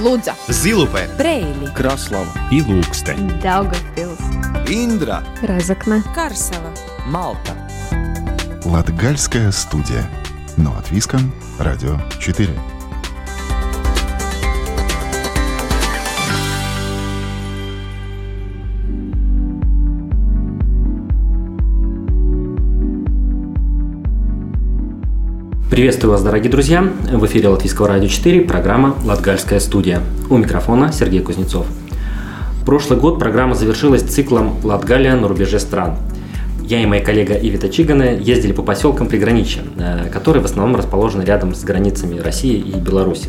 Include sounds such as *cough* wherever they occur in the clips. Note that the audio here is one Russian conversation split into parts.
Лудза, Зилупе, Брейли, Краслава и Лукстен. Daugavpils, Индра Разокна, Карсела. Малта Латгальская студия. Но от Виска, Радио 4. Приветствую вас, дорогие друзья! В эфире Латвийского радио 4, программа «Латгальская студия». У микрофона Сергей Кузнецов. Прошлый год программа завершилась циклом «Латгалия на рубеже стран». Я и моя коллега Ивита Чиганы ездили по поселкам приграничья, э, которые в основном расположены рядом с границами России и Беларуси.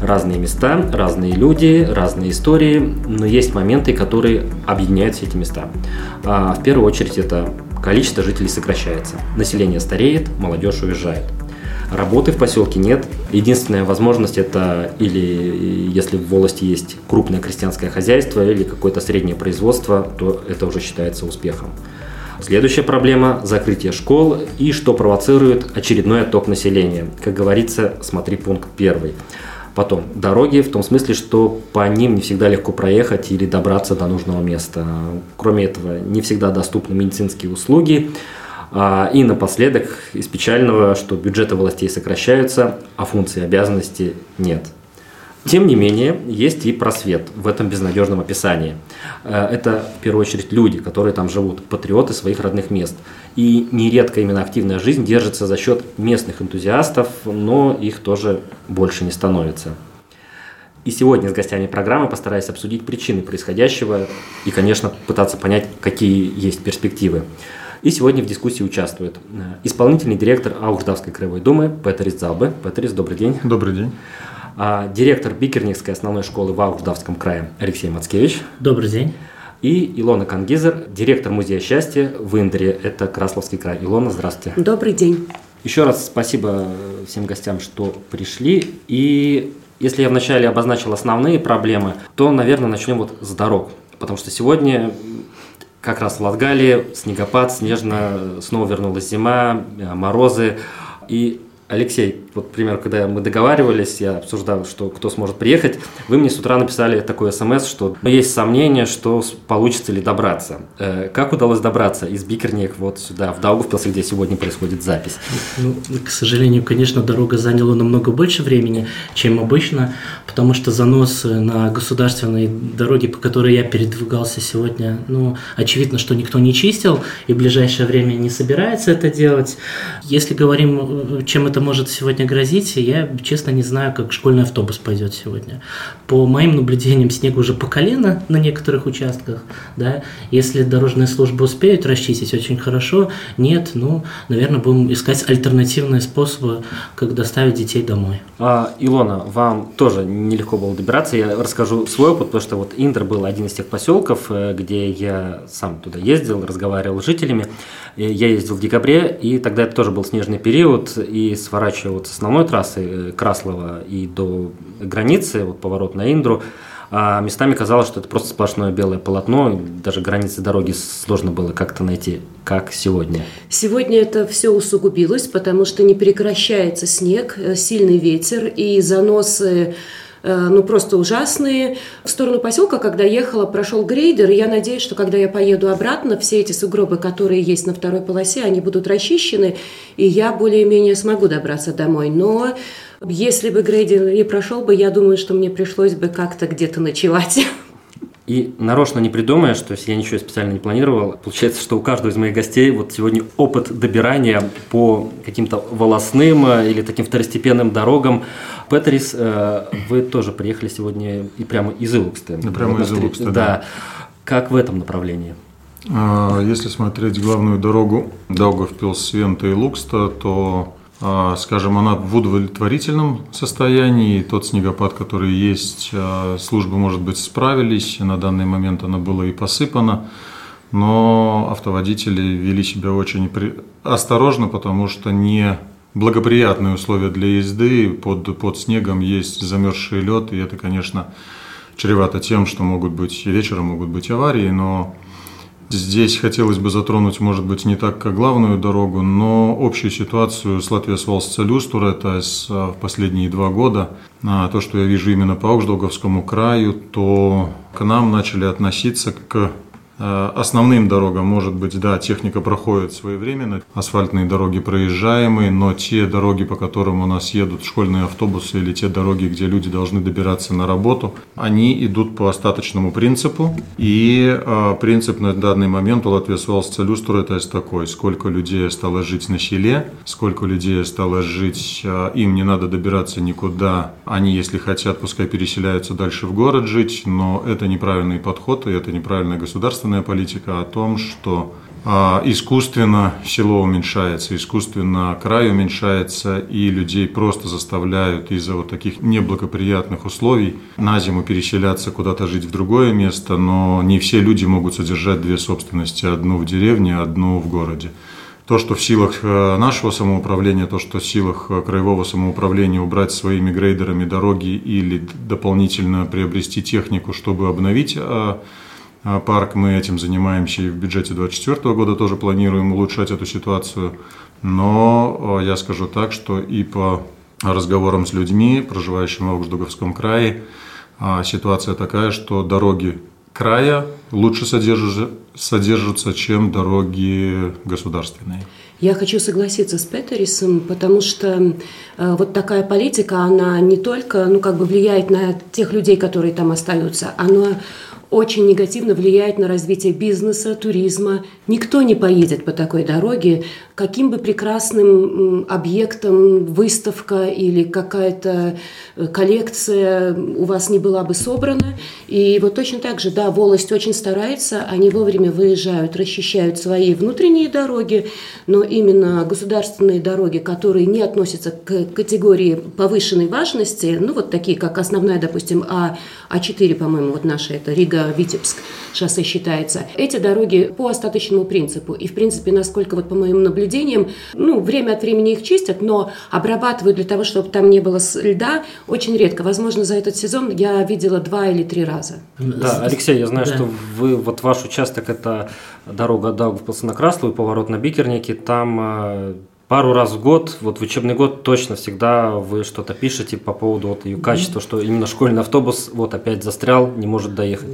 Разные места, разные люди, разные истории, но есть моменты, которые объединяют все эти места. А В первую очередь это количество жителей сокращается. Население стареет, молодежь уезжает. Работы в поселке нет. Единственная возможность это или если в волости есть крупное крестьянское хозяйство или какое-то среднее производство, то это уже считается успехом. Следующая проблема – закрытие школ и что провоцирует очередной отток населения. Как говорится, смотри пункт первый. Потом дороги в том смысле, что по ним не всегда легко проехать или добраться до нужного места. Кроме этого, не всегда доступны медицинские услуги. А, И напоследок из печального, что бюджеты властей сокращаются, а функций и обязанностей нет. Тем не менее, есть и просвет в этом безнадежном описании. Э, Это, в первую очередь, люди, которые там живут, патриоты своих родных мест. И нередко именно активная жизнь держится за счет местных энтузиастов, но их тоже больше не становится. И сегодня с гостями программы постараюсь обсудить причины происходящего и, конечно, пытаться понять, какие есть перспективы. И сегодня в дискуссии участвует э, исполнительный директор Аугждавской краевой думы Петерис Залбе. Петерис, добрый день. Добрый день. А, Директор Бикерникской основной школы в Аугждавском крае Алексей Мацкевич. Добрый день. И Илона Кангизер, директор Музея счастья в Индре, это Красловский край. Илона, здравствуйте. Добрый день. Еще раз спасибо всем гостям, что пришли. И если я вначале обозначил основные проблемы, то, наверное, начнем вот с дорог. Потому что сегодня как раз в Латгалии снегопад, снежно, снова вернулась зима, э, морозы. И Алексей, вот, к примеру, когда мы договаривались, я обсуждал, что кто сможет приехать, вы мне с утра написали такой смс, что есть сомнение, что получится ли добраться. Э, Как удалось добраться из Бикерник вот сюда, в Даугавпилс, где сегодня происходит запись? Ну, к сожалению, конечно, дорога заняла намного больше времени, чем обычно, потому что занос на государственной дороге, по которой я передвигался сегодня, ну, очевидно, что никто не чистил и в ближайшее время не собирается это делать. Если говорим, э, чем это может сегодня грозить, я, честно, не знаю, как школьный автобус пойдет сегодня. По моим наблюдениям, снег уже по колено на некоторых участках, да, если дорожные службы успеют расчистить, очень хорошо, нет, ну, наверное, будем искать альтернативные способы, как доставить детей домой. А, Илона, вам тоже нелегко было добираться. Я расскажу свой опыт, потому что вот Индр был один из тех поселков, э, где я сам туда ездил, разговаривал с жителями. И Я ездил в декабре, и тогда это тоже был снежный период, и сворачивая вот с основной трассы э, Краслова и до границы, вот поворот на Индру, а местами казалось, что это просто сплошное белое полотно, даже границы дороги сложно было как-то найти, как сегодня. Сегодня это все усугубилось, потому что не прекращается снег, э, сильный ветер и заносы э, ну, просто ужасные. В сторону поселка, когда ехала, прошел грейдер, и я надеюсь, что когда я поеду обратно, все эти сугробы, которые есть на второй полосе, они будут расчищены, и я более-менее смогу добраться домой. Но если бы грейдер не прошел бы, я думаю, что мне пришлось бы как-то где-то ночевать. *laughs* И нарочно не придумая, что если я ничего специально не планировал, получается, что у каждого из моих гостей вот сегодня опыт добирания по каким-то волосным э, или таким второстепенным дорогам. Петерис, э, вы тоже приехали сегодня и прямо из Илукста. Да, прямо из Илукста, да. да. Как в этом направлении? А, Если смотреть главную дорогу Даугавпилс, Свента и Лукста, то, скажем, она в удовлетворительном состоянии. Тот снегопад, который есть, а, службы, может быть, справились. На данный момент она была и посыпана. Но автоводители вели себя очень осторожно, потому что не благоприятные условия для езды. Под, под снегом есть замерзший лед, и это, конечно, чревато тем, что могут быть вечером могут быть аварии, но Здесь хотелось бы затронуть, может быть, не так, как главную дорогу, но общую ситуацию с Латвией Волсцелюстур, это с, в последние два года, а то, что я вижу именно по Аукшдолговскому краю, то к нам начали относиться к основным дорогам, может быть, да, техника проходит своевременно, асфальтные дороги проезжаемые, но те дороги, по которым у нас едут школьные автобусы или те дороги, где люди должны добираться на работу, они идут по остаточному принципу. И э, принцип на данный момент у Латвии Свалсцелюстур это такой, сколько людей стало жить на селе, сколько людей стало жить, э, им не надо добираться никуда, они, если хотят, пускай переселяются дальше в город жить, но это неправильный подход, и это неправильная государственная государственная политика о том, что а, искусственно село уменьшается, искусственно край уменьшается, и людей просто заставляют из-за вот таких неблагоприятных условий на зиму переселяться куда-то жить в другое место, но не все люди могут содержать две собственности, одну в деревне, одну в городе. То, что в силах э, нашего самоуправления, то, что в силах э, краевого самоуправления убрать своими грейдерами дороги или дополнительно приобрести технику, чтобы обновить а, парк. Мы этим занимаемся и в бюджете 2024 года тоже планируем улучшать эту ситуацию. Но а, я скажу так, что и по разговорам с людьми, проживающими в Аугждуговском крае, а, ситуация такая, что дороги края лучше содержатся, содержатся чем дороги государственные. Я хочу согласиться с Петерисом, потому что э, вот такая политика, она не только, ну, как бы влияет на тех людей, которые там остаются, она очень негативно влияет на развитие бизнеса, туризма. Никто не поедет по такой дороге, каким бы прекрасным объектом выставка или какая-то э, коллекция у вас не была бы собрана. И вот точно так же, да, волость очень старается, они вовремя выезжают, расчищают свои внутренние дороги, но именно государственные дороги, которые не относятся к категории повышенной важности, ну вот такие, как основная, допустим, А, А4, по-моему, вот наша, это Рига-Витебск шоссе считается, эти дороги по остаточному принципу. И, в принципе, насколько вот по моим наблюдениям. Ну, время от времени их чистят, но обрабатывают для того, чтобы там не было льда, очень редко. Возможно, за этот сезон я видела два или три раза. Да, Алексей, я знаю, да. что вы, вот ваш участок – это дорога Даугавпилса на Краславу и поворот на Бикерниеки. Там э, пару раз в год, вот в учебный год точно всегда вы что-то пишете по поводу вот ее качества, что именно школьный автобус вот опять застрял, не может доехать.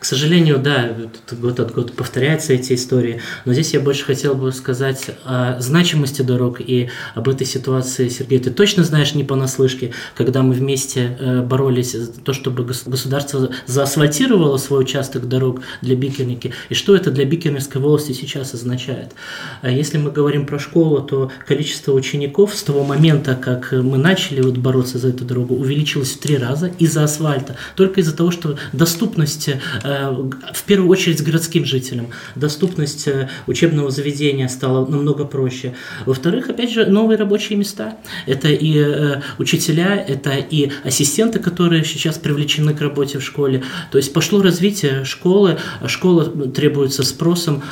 К сожалению, да, год от года повторяются эти истории, но здесь я больше хотел бы сказать о значимости дорог и об этой ситуации, Сергей. Ты точно знаешь не понаслышке, когда мы вместе э, боролись за то, чтобы государство заасфальтировало свой участок дорог для Бикерники, и что это для Бикернерской волости сейчас означает. А если мы говорим про школу, то количество учеников с того момента, как мы начали вот бороться за эту дорогу, увеличилось в три раза из-за асфальта, только из-за того, что доступность Э, в первую очередь городским жителям. Доступность э, учебного заведения стала намного проще. Во-вторых, опять же, новые рабочие места. Это и э, учителя, это и ассистенты, которые сейчас привлечены к работе в школе. То есть пошло развитие школы, школа требуется спросом,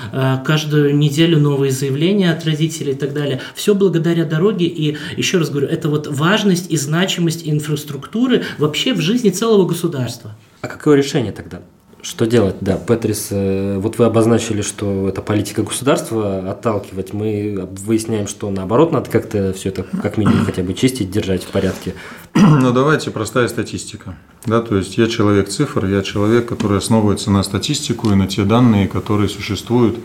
каждую неделю новые заявления от родителей и так далее. Все благодаря дороге и, еще раз говорю, это вот важность и значимость инфраструктуры вообще в жизни целого государства. А какое решение тогда? Что делать? Да, Петрис, э, вот вы обозначили, что это политика государства отталкивать. Мы выясняем, что наоборот, надо как-то все это как минимум хотя бы чистить, держать в порядке. *clears throat* Ну, давайте простая статистика. Да, то есть я человек цифр, я человек, который основывается на статистику и на те данные, которые существуют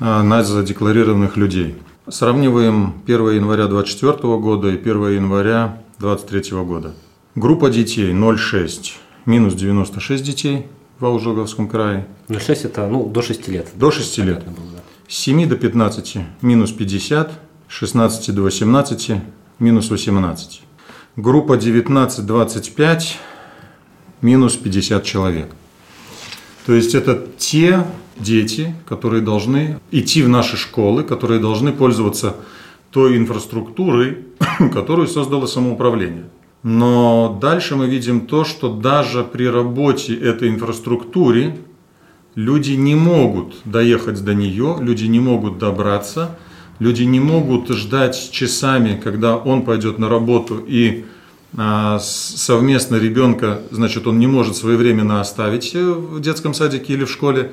а, на задекларированных людей. Сравниваем 1 января 2024 года и 1 января 2023 года. Группа детей 0,6, минус 96 детей – в Волжоговском крае. 0,6 это ну, до 6 лет. До 6 лет. С 7 до 15 минус 50, 16 до 18 минус 18. Группа 19-25 минус 50 человек. То есть это те дети, которые должны идти в наши школы, которые должны пользоваться той инфраструктурой, *coughs* которую создало самоуправление. Но дальше мы видим то, что даже при работе этой инфраструктуры люди не могут доехать до нее, люди не могут добраться, люди не могут ждать часами, когда он пойдет на работу и а, совместно ребенка, значит, он не может своевременно оставить в детском садике или в школе,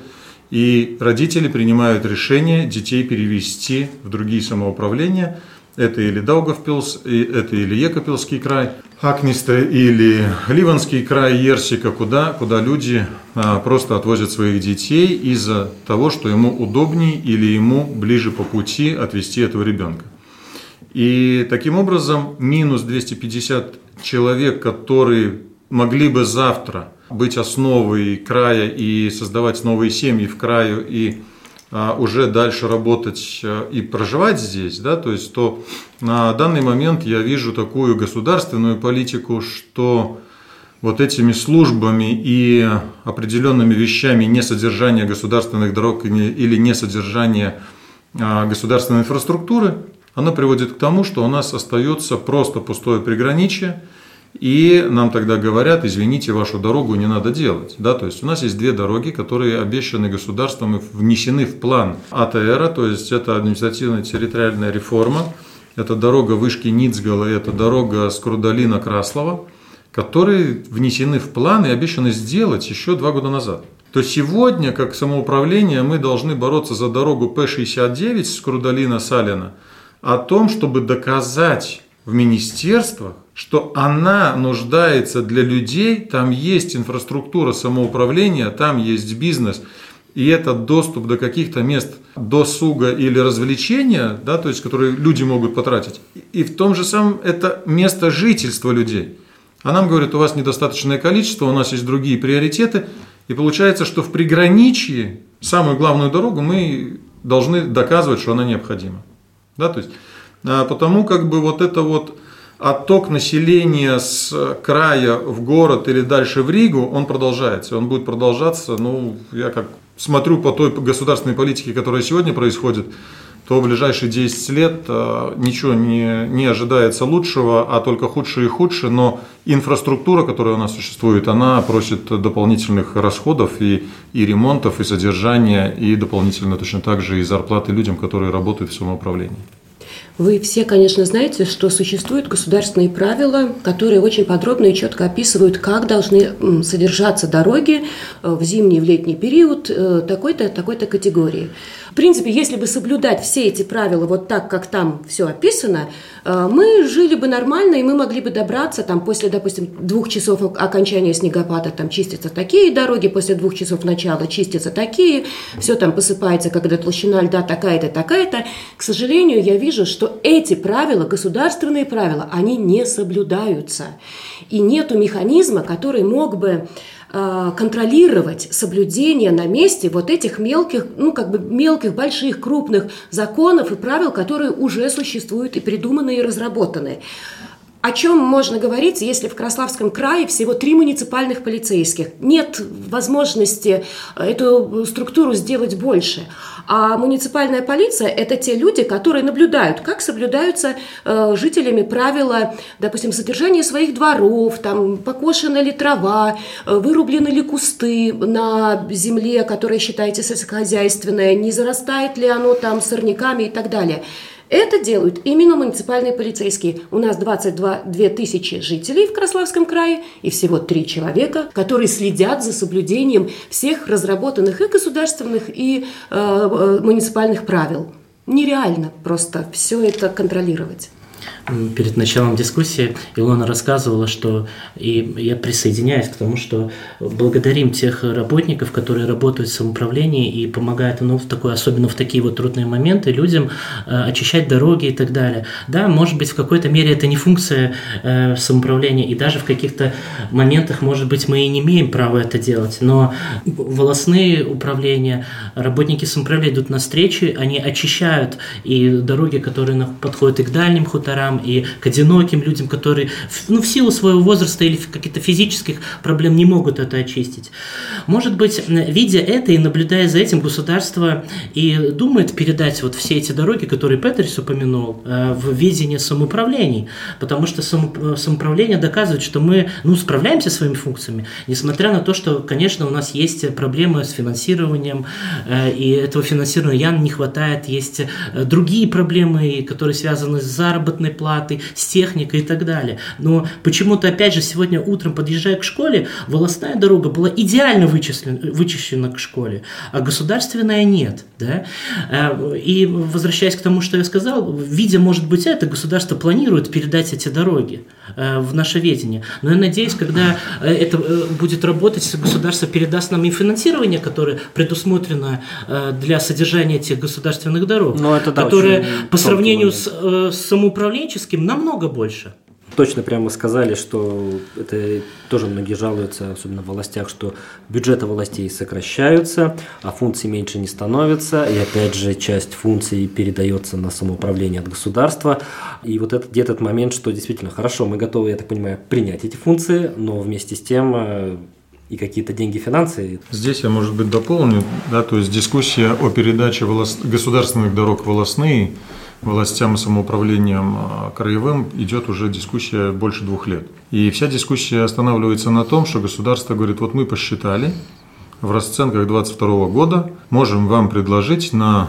и родители принимают решение детей перевести в другие самоуправления. Это или Даугавпилс, это или Екапилский край, Акнисте или Ливанский край, Ерсика, куда, куда люди а, просто отвозят своих детей из-за того, что ему удобнее или ему ближе по пути отвезти этого ребенка. И таким образом минус 250 человек, которые могли бы завтра быть основой края и создавать новые семьи в краю и уже дальше работать а, и проживать здесь, да, то есть то на данный момент я вижу такую государственную политику, что вот этими службами и определенными вещами несодержания государственных дорог или несодержания а, государственной инфраструктуры, оно приводит к тому, что у нас остается просто пустое приграничие – и нам тогда говорят, извините, вашу дорогу не надо делать. Да? То есть у нас есть две дороги, которые обещаны государством и внесены в план АТР, то есть это административная территориальная реформа. Это дорога вышки Ницгала это дорога с Крудалина Краслова, которые внесены в план и обещаны сделать еще два года назад. То сегодня, как самоуправление, мы должны бороться за дорогу П-69 с Крудалина Салина о том, чтобы доказать в министерствах, что она нуждается для людей, там есть инфраструктура самоуправления, там есть бизнес, и этот доступ до каких-то мест досуга или развлечения, да, то есть, которые люди могут потратить, и в том же самом это место жительства людей. А нам говорят, у вас недостаточное количество, у нас есть другие приоритеты, и получается, что в приграничье самую главную дорогу мы должны доказывать, что она необходима. Да, то есть, а потому как бы вот это вот отток населения с края в город или дальше в Ригу, он продолжается. Он будет продолжаться, ну, я как смотрю по той государственной политике, которая сегодня происходит, то в ближайшие 10 лет э, ничего не, не ожидается лучшего, а только худшее и худшее. Но инфраструктура, которая у нас существует, она просит дополнительных расходов и, и ремонтов, и содержания, и дополнительно точно так же и зарплаты людям, которые работают в самоуправлении. Вы все, конечно, знаете, что существуют государственные правила, которые очень подробно и четко описывают, как должны содержаться дороги э, в зимний и в летний период э, такой-то такой-то категории. Принципе, если бы соблюдать все эти правила вот так, как там все описано, э, мы жили бы нормально, и мы могли бы добраться там после, допустим, двух часов окончания снегопада, там чистятся такие дороги, после двух часов начала чистятся такие, все там посыпается, когда толщина льда такая-то, такая-то. К сожалению, я вижу, что эти правила, государственные правила, они не соблюдаются. И нет механизма, который мог бы контролировать соблюдение на месте вот этих мелких, ну как бы мелких, больших, крупных законов и правил, которые уже существуют и придуманы и разработаны. О чем можно говорить, если в Краславском крае всего три муниципальных полицейских? Нет возможности эту структуру сделать больше. А муниципальная полиция – это те люди, которые наблюдают, как соблюдаются э, жителями правила, допустим, содержания своих дворов, там, покошена ли трава, э, вырублены ли кусты на земле, которая считается сельскохозяйственная, не зарастает ли оно там сорняками и так далее. Это делают именно муниципальные полицейские. У нас 22 2 тысячи жителей в Краславском крае и всего три человека, которые следят за соблюдением всех разработанных и государственных, и э, э муниципальных правил. Нереально просто все это контролировать перед началом дискуссии Илона рассказывала, что и я присоединяюсь к тому, что благодарим тех работников, которые работают в самоуправлении и помогают, ну, в такой, особенно в такие вот трудные моменты людям э, очищать дороги и так далее. Да, может быть, в какой-то мере это не функция э, самоуправления, и даже в каких-то моментах, может быть, мы и не имеем права это делать, но волосные управления, работники самоуправления идут на встречи, они очищают и дороги, которые подходят и к дальним хуторам, и к одиноким людям, которые ну, в силу своего возраста или каких-то физических проблем не могут это очистить. Может быть, видя это и наблюдая за этим, государство и думает передать вот все эти дороги, которые Петерс упомянул, э, в видение самоуправлений, потому что самоуправление доказывает, что мы ну, справляемся своими функциями, несмотря на то, что, конечно, у нас есть проблемы с финансированием, э, и этого финансирования явно не хватает, есть э, другие проблемы, которые связаны с заработной платой, зарплаты, с техникой и так далее. Но почему-то, опять же, сегодня утром, подъезжая к школе, волосная дорога была идеально вычислена, вычищена к школе, а государственная нет. Да? Э, и возвращаясь к тому, что я сказал, видя, может быть, это, государство планирует передать эти дороги э, в наше ведение. Но я надеюсь, когда э, это будет работать, государство передаст нам и финансирование, которое предусмотрено для содержания этих государственных дорог, Но это, да, которое по сравнению с, с самоуправленческим намного больше точно прямо сказали, что это тоже многие жалуются, особенно в властях, что бюджеты властей сокращаются, а функций меньше не становится, и опять же часть функций передается на самоуправление от государства. И вот этот, этот момент, что действительно хорошо, мы готовы, я так понимаю, принять эти функции, но вместе с тем э, и какие-то деньги, финансы. Здесь я, может быть, дополню, да, то есть дискуссия о передаче волос... государственных дорог волосные – властям и самоуправлением а, краевым идет уже дискуссия больше двух лет. И вся дискуссия останавливается на том, что государство говорит, вот мы посчитали, в расценках 2022 года можем вам предложить на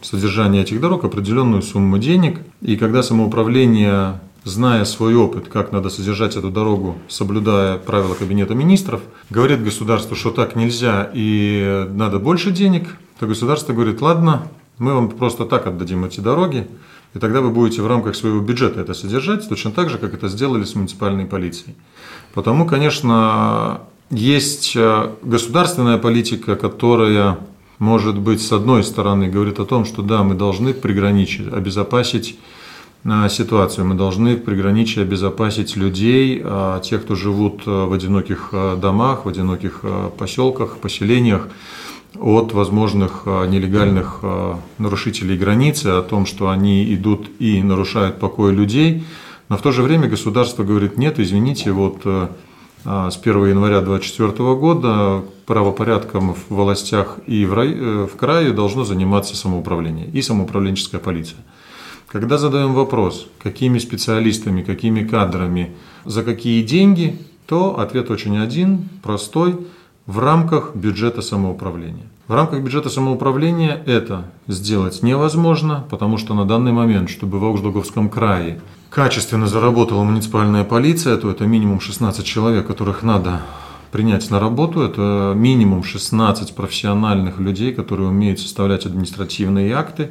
содержание этих дорог определенную сумму денег. И когда самоуправление, зная свой опыт, как надо содержать эту дорогу, соблюдая правила Кабинета министров, говорит государству, что так нельзя и надо больше денег, то государство говорит, ладно, мы вам просто так отдадим эти дороги, и тогда вы будете в рамках своего бюджета это содержать, точно так же, как это сделали с муниципальной полицией. Потому, конечно, есть э, государственная политика, которая, может быть, с одной стороны говорит о том, что да, мы должны приграничить, обезопасить э, ситуацию, мы должны приграничить, обезопасить людей, а тех, кто живут э, в одиноких домах, в одиноких поселках, поселениях, от возможных а, нелегальных а, нарушителей границы, о том, что они идут и нарушают покой людей. Но в то же время государство говорит, нет, извините, вот а, с 1 января 2024 года правопорядком в властях и в, рай, э, в крае должно заниматься самоуправление и самоуправленческая полиция. Когда задаем вопрос, какими специалистами, какими кадрами, за какие деньги, то ответ очень один, простой – в рамках бюджета самоуправления. В рамках бюджета самоуправления это сделать невозможно, потому что на данный момент, чтобы в Аугсдоговском крае качественно заработала муниципальная полиция, то это минимум 16 человек, которых надо принять на работу. Это минимум 16 профессиональных людей, которые умеют составлять административные акты.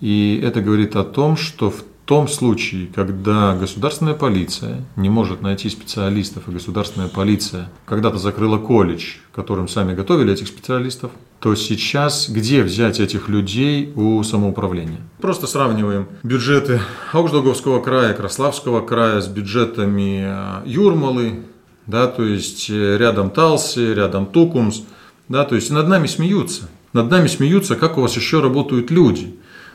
И это говорит о том, что в том случае, когда государственная полиция не может найти специалистов, и государственная полиция когда-то закрыла колледж, которым сами готовили этих специалистов, то сейчас где взять этих людей у самоуправления? Просто сравниваем бюджеты Аугждоговского края, Краславского края с бюджетами э, Юрмалы, да, то есть э, рядом Талси, рядом Тукумс, да, то есть над нами смеются. Над нами смеются, как у вас еще работают люди.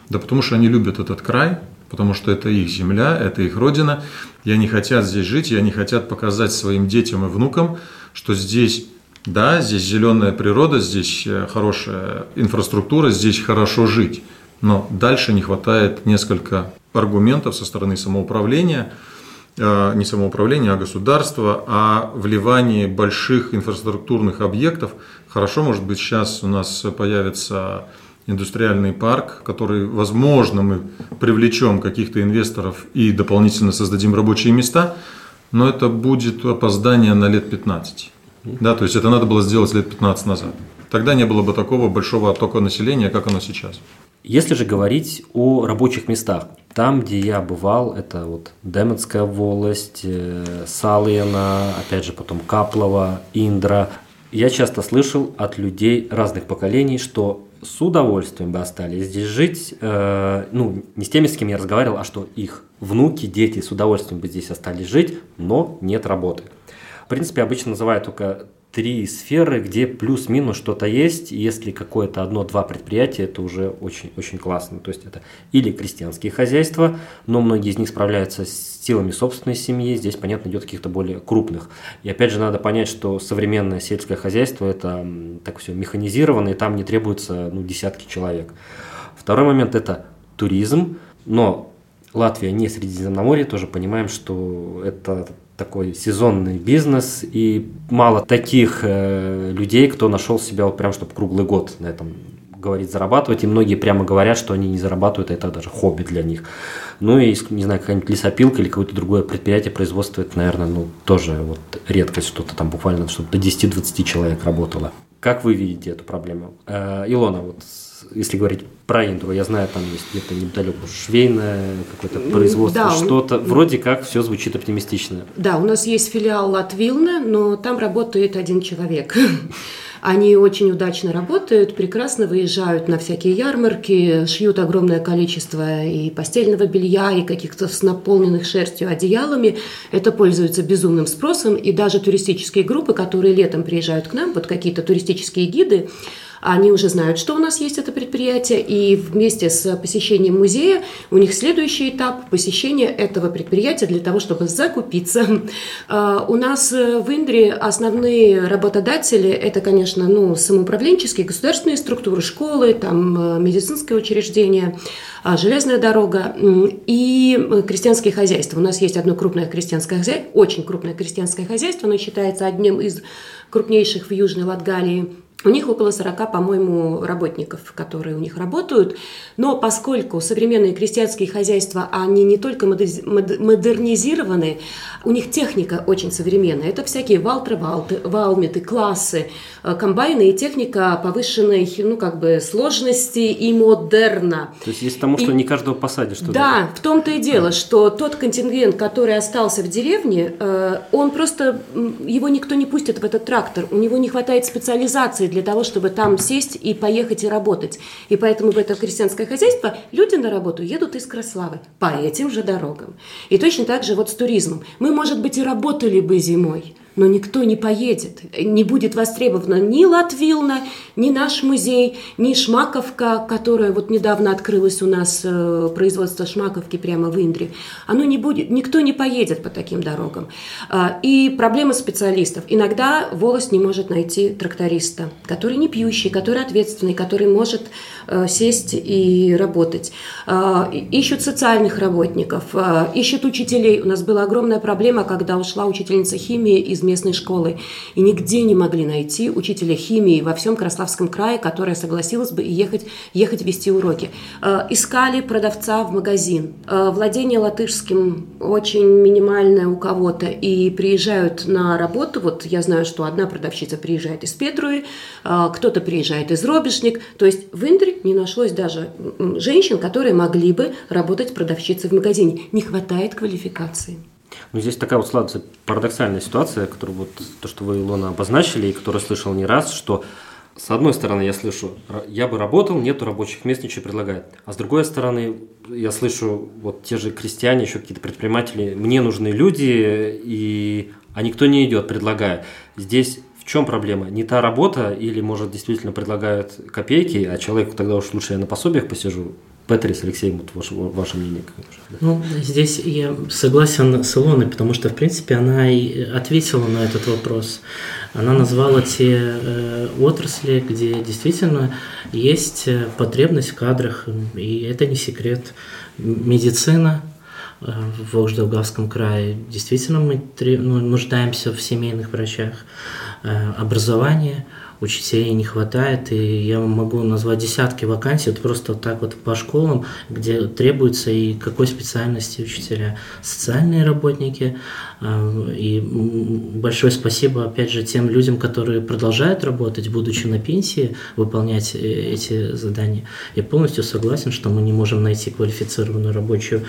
Да потому что они любят этот край, потому что это их земля, это их родина, и они хотят здесь жить, и они хотят показать своим детям и внукам, что здесь, да, здесь зеленая природа, здесь э, хорошая инфраструктура, здесь хорошо жить. Но дальше не хватает несколько аргументов со стороны самоуправления, э, не самоуправления, а государства, о вливании больших инфраструктурных объектов. Хорошо, может быть, сейчас у нас появится индустриальный парк, который, возможно, мы привлечем каких-то инвесторов и дополнительно создадим рабочие места, но это будет опоздание на лет 15. Да, то есть это надо было сделать лет 15 назад. Тогда не было бы такого большого оттока населения, как оно сейчас. Если же говорить о рабочих местах, там, где я бывал, это вот Деменская волость, э, Салиена, опять же потом Каплова, Индра, я часто слышал от людей разных поколений, что с удовольствием бы остались здесь жить. Э, ну, не с теми, с кем я разговаривал, а что их внуки, дети с удовольствием бы здесь остались жить, но нет работы. В принципе, обычно называют только три сферы, где плюс-минус что-то есть. Если какое-то одно-два предприятия, это уже очень-очень классно. То есть это или крестьянские хозяйства, но многие из них справляются с силами собственной семьи. Здесь, понятно, идет каких-то более крупных. И опять же, надо понять, что современное сельское хозяйство – это так все механизировано, и там не требуется ну, десятки человек. Второй момент – это туризм, но Латвия не Средиземноморье, тоже понимаем, что это такой сезонный бизнес, и мало таких э, людей, кто нашел себя вот прям, чтобы круглый год на этом говорить зарабатывать, и многие прямо говорят, что они не зарабатывают, а это даже хобби для них. Ну и, не знаю, какая-нибудь лесопилка или какое-то другое предприятие производства, это, наверное, ну, тоже вот редкость, что-то там буквально, чтобы до 10-20 человек работало. Как вы видите эту проблему? Э, Илона, вот если говорить про Индию, я знаю, там есть где-то неподалеку швейное какое-то производство, да, что-то. Вроде как все звучит оптимистично. Да, у нас есть филиал Латвилна, но там работает один человек. *laughs* Они очень удачно работают, прекрасно выезжают на всякие ярмарки, шьют огромное количество и постельного белья, и каких-то с наполненных шерстью одеялами. Это пользуется безумным спросом, и даже туристические группы, которые летом приезжают к нам, вот какие-то туристические гиды, они уже знают, что у нас есть это предприятие, и вместе с посещением музея у них следующий этап посещения этого предприятия для того, чтобы закупиться. *laughs* А, у нас в Индре основные работодатели – это, конечно, ну, самоуправленческие государственные структуры, школы, там, медицинское учреждение, а, железная дорога и крестьянские хозяйства. У нас есть одно крупное крестьянское хозяйство, очень крупное крестьянское хозяйство, оно считается одним из крупнейших в Южной Латгалии – у них около 40, по-моему, работников, которые у них работают. Но поскольку современные крестьянские хозяйства, они не только модернизированы, у них техника очень современная. Это всякие валтры, валты, валметы, классы, э, комбайны и техника повышенной ну, как бы сложности и модерна. То есть есть тому, что и, не каждого посадишь. Туда. Да, в том-то и дело, что тот контингент, который остался в деревне, э, он просто, его никто не пустит в этот трактор. У него не хватает специализации для того, чтобы там сесть и поехать и работать. И поэтому в это крестьянское хозяйство люди на работу едут из Краславы по этим же дорогам. И точно так же вот с туризмом. Мы, может быть, и работали бы зимой, но никто не поедет, не будет востребована ни Латвилна, ни наш музей, ни Шмаковка, которая вот недавно открылась у нас, э, производство Шмаковки прямо в Индре. Оно не будет, никто не поедет по таким дорогам. А, и проблема специалистов. Иногда волость не может найти тракториста, который не пьющий, который ответственный, который может э, сесть и работать. А, ищут социальных работников, а, ищут учителей. У нас была огромная проблема, когда ушла учительница химии из местной школы. И нигде не могли найти учителя химии во всем Краславском крае, которая согласилась бы ехать, ехать вести уроки. Э, искали продавца в магазин. Э, владение латышским очень минимальное у кого-то. И приезжают на работу. Вот я знаю, что одна продавщица приезжает из Петруи, э, кто-то приезжает из Робишник. То есть в Индре не нашлось даже женщин, которые могли бы работать продавщицей в магазине. Не хватает квалификации. Ну, здесь такая вот складывается парадоксальная ситуация, которую вот то, что вы, Илона, обозначили, и которую слышал не раз, что с одной стороны, я слышу, я бы работал, нету рабочих мест, ничего предлагает. А с другой стороны, я слышу, вот те же крестьяне, еще какие-то предприниматели, мне нужны люди, и а никто не идет, предлагая. Здесь в чем проблема? Не та работа или, может, действительно предлагают копейки, а человеку тогда уж лучше я на пособиях посижу, Петрис, Алексей, вот ваше, ваше мнение. Ну, здесь я согласен с Илоной, потому что, в принципе, она и ответила на этот вопрос. Она назвала те э, отрасли, где действительно есть э, потребность в кадрах, и это не секрет. Медицина, э, в Волждолгавском крае. Действительно, мы ну, нуждаемся в семейных врачах. Э, образование – учителей не хватает, и я могу назвать десятки вакансий, вот просто вот так вот по школам, где требуется и какой специальности учителя. Социальные работники, и большое спасибо, опять же, тем людям, которые продолжают работать, будучи на пенсии, выполнять э, эти задания. Я полностью согласен, что мы не можем найти квалифицированную рабочую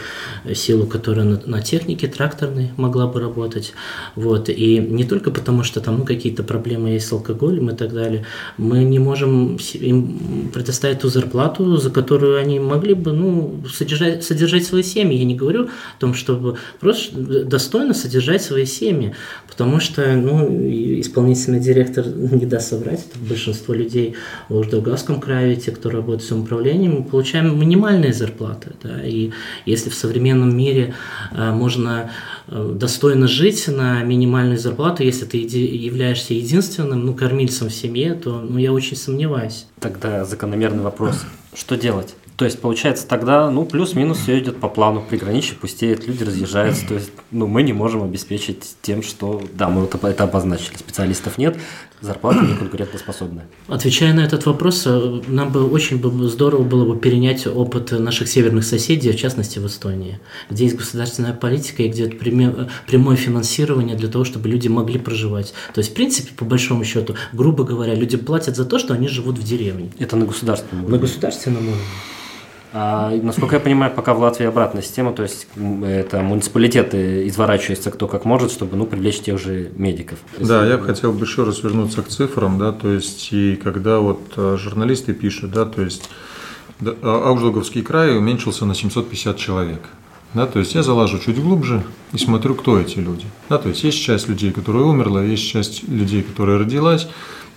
силу, которая на, на технике тракторной могла бы работать. Вот. И не только потому, что там ну, какие-то проблемы есть с алкоголем и так далее, мы не можем им предоставить ту зарплату, за которую они могли бы ну, содержать, содержать свои семьи. Я не говорю о том, чтобы просто достойно содержать свои семьи, потому что ну, исполнительный директор *laughs* не даст соврать, это большинство людей в Уждаугавском крае, те, кто работает в самоуправлении, мы получаем минимальные зарплаты. Да, и если в современном мире э, можно э, достойно жить на минимальную зарплату, если ты являешься единственным ну, кормильцем в семье, то ну, я очень сомневаюсь. Тогда закономерный вопрос. Что делать? То есть, получается, тогда, ну, плюс-минус все идет по плану, приграничье пустеет, люди разъезжаются, то есть, ну, мы не можем обеспечить тем, что, да, мы вот это обозначили, специалистов нет, зарплаты не конкурентоспособны. Отвечая на этот вопрос, э, нам бы очень бы здорово было бы перенять опыт наших северных соседей, в частности в Эстонии, где есть государственная политика и где прямое финансирование для того, чтобы люди могли проживать. То есть, в принципе, по большому счету, грубо говоря, люди платят за то, что они живут в деревне. Это на государственном уровне? На государственном уровне. А, насколько я понимаю, пока в Латвии обратная система, то есть это муниципалитеты изворачиваются кто как может, чтобы ну, привлечь тех же медиков. Да, я бы хотел бы еще раз вернуться к цифрам, да, то есть и когда вот а, журналисты пишут, да, то есть а, Ауждоговский край уменьшился на 750 человек. Да, то есть я залажу чуть глубже и смотрю, кто эти люди. Да, то есть есть часть людей, которая умерла, есть часть людей, которая родилась.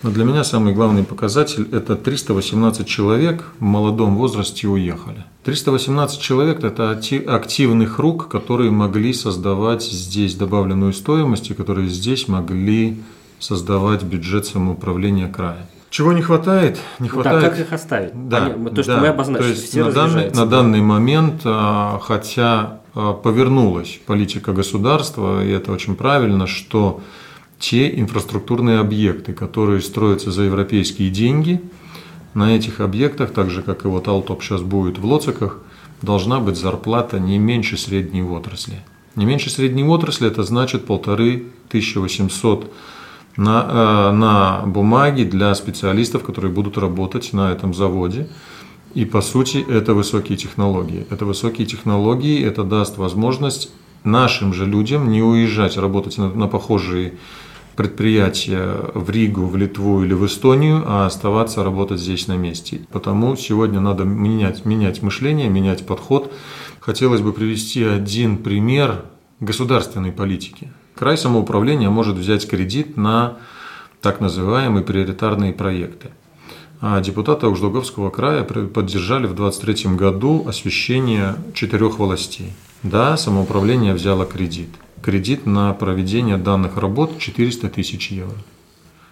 Но для меня самый главный показатель – это 318 человек в молодом возрасте уехали. 318 человек – это активных рук, которые могли создавать здесь добавленную стоимость и которые здесь могли создавать бюджет самоуправления края. Чего не хватает? Не хватает. Да, как их оставить? Да, то, да, что мы обозначили, то есть все на данный, на данный момент, а, хотя а, повернулась политика государства, и это очень правильно, что те инфраструктурные объекты, которые строятся за европейские деньги, на этих объектах, так же как и вот Алтоп сейчас будет в Лоциках, должна быть зарплата не меньше средней отрасли. Не меньше средней отрасли это значит полторы тысячи восемьсот на, э, на бумаге для специалистов, которые будут работать на этом заводе. И по сути это высокие технологии. Это высокие технологии, это даст возможность нашим же людям не уезжать работать на, на похожие предприятия в Ригу, в Литву или в Эстонию, а оставаться работать здесь на месте. Потому сегодня надо менять, менять мышление, менять подход. Хотелось бы привести один пример государственной политики. Край самоуправления может взять кредит на так называемые приоритарные проекты. А депутаты Уждоговского края поддержали в 2023 году освещение четырех властей. Да, самоуправление взяло кредит – Кредит на проведение данных работ 400 тысяч евро.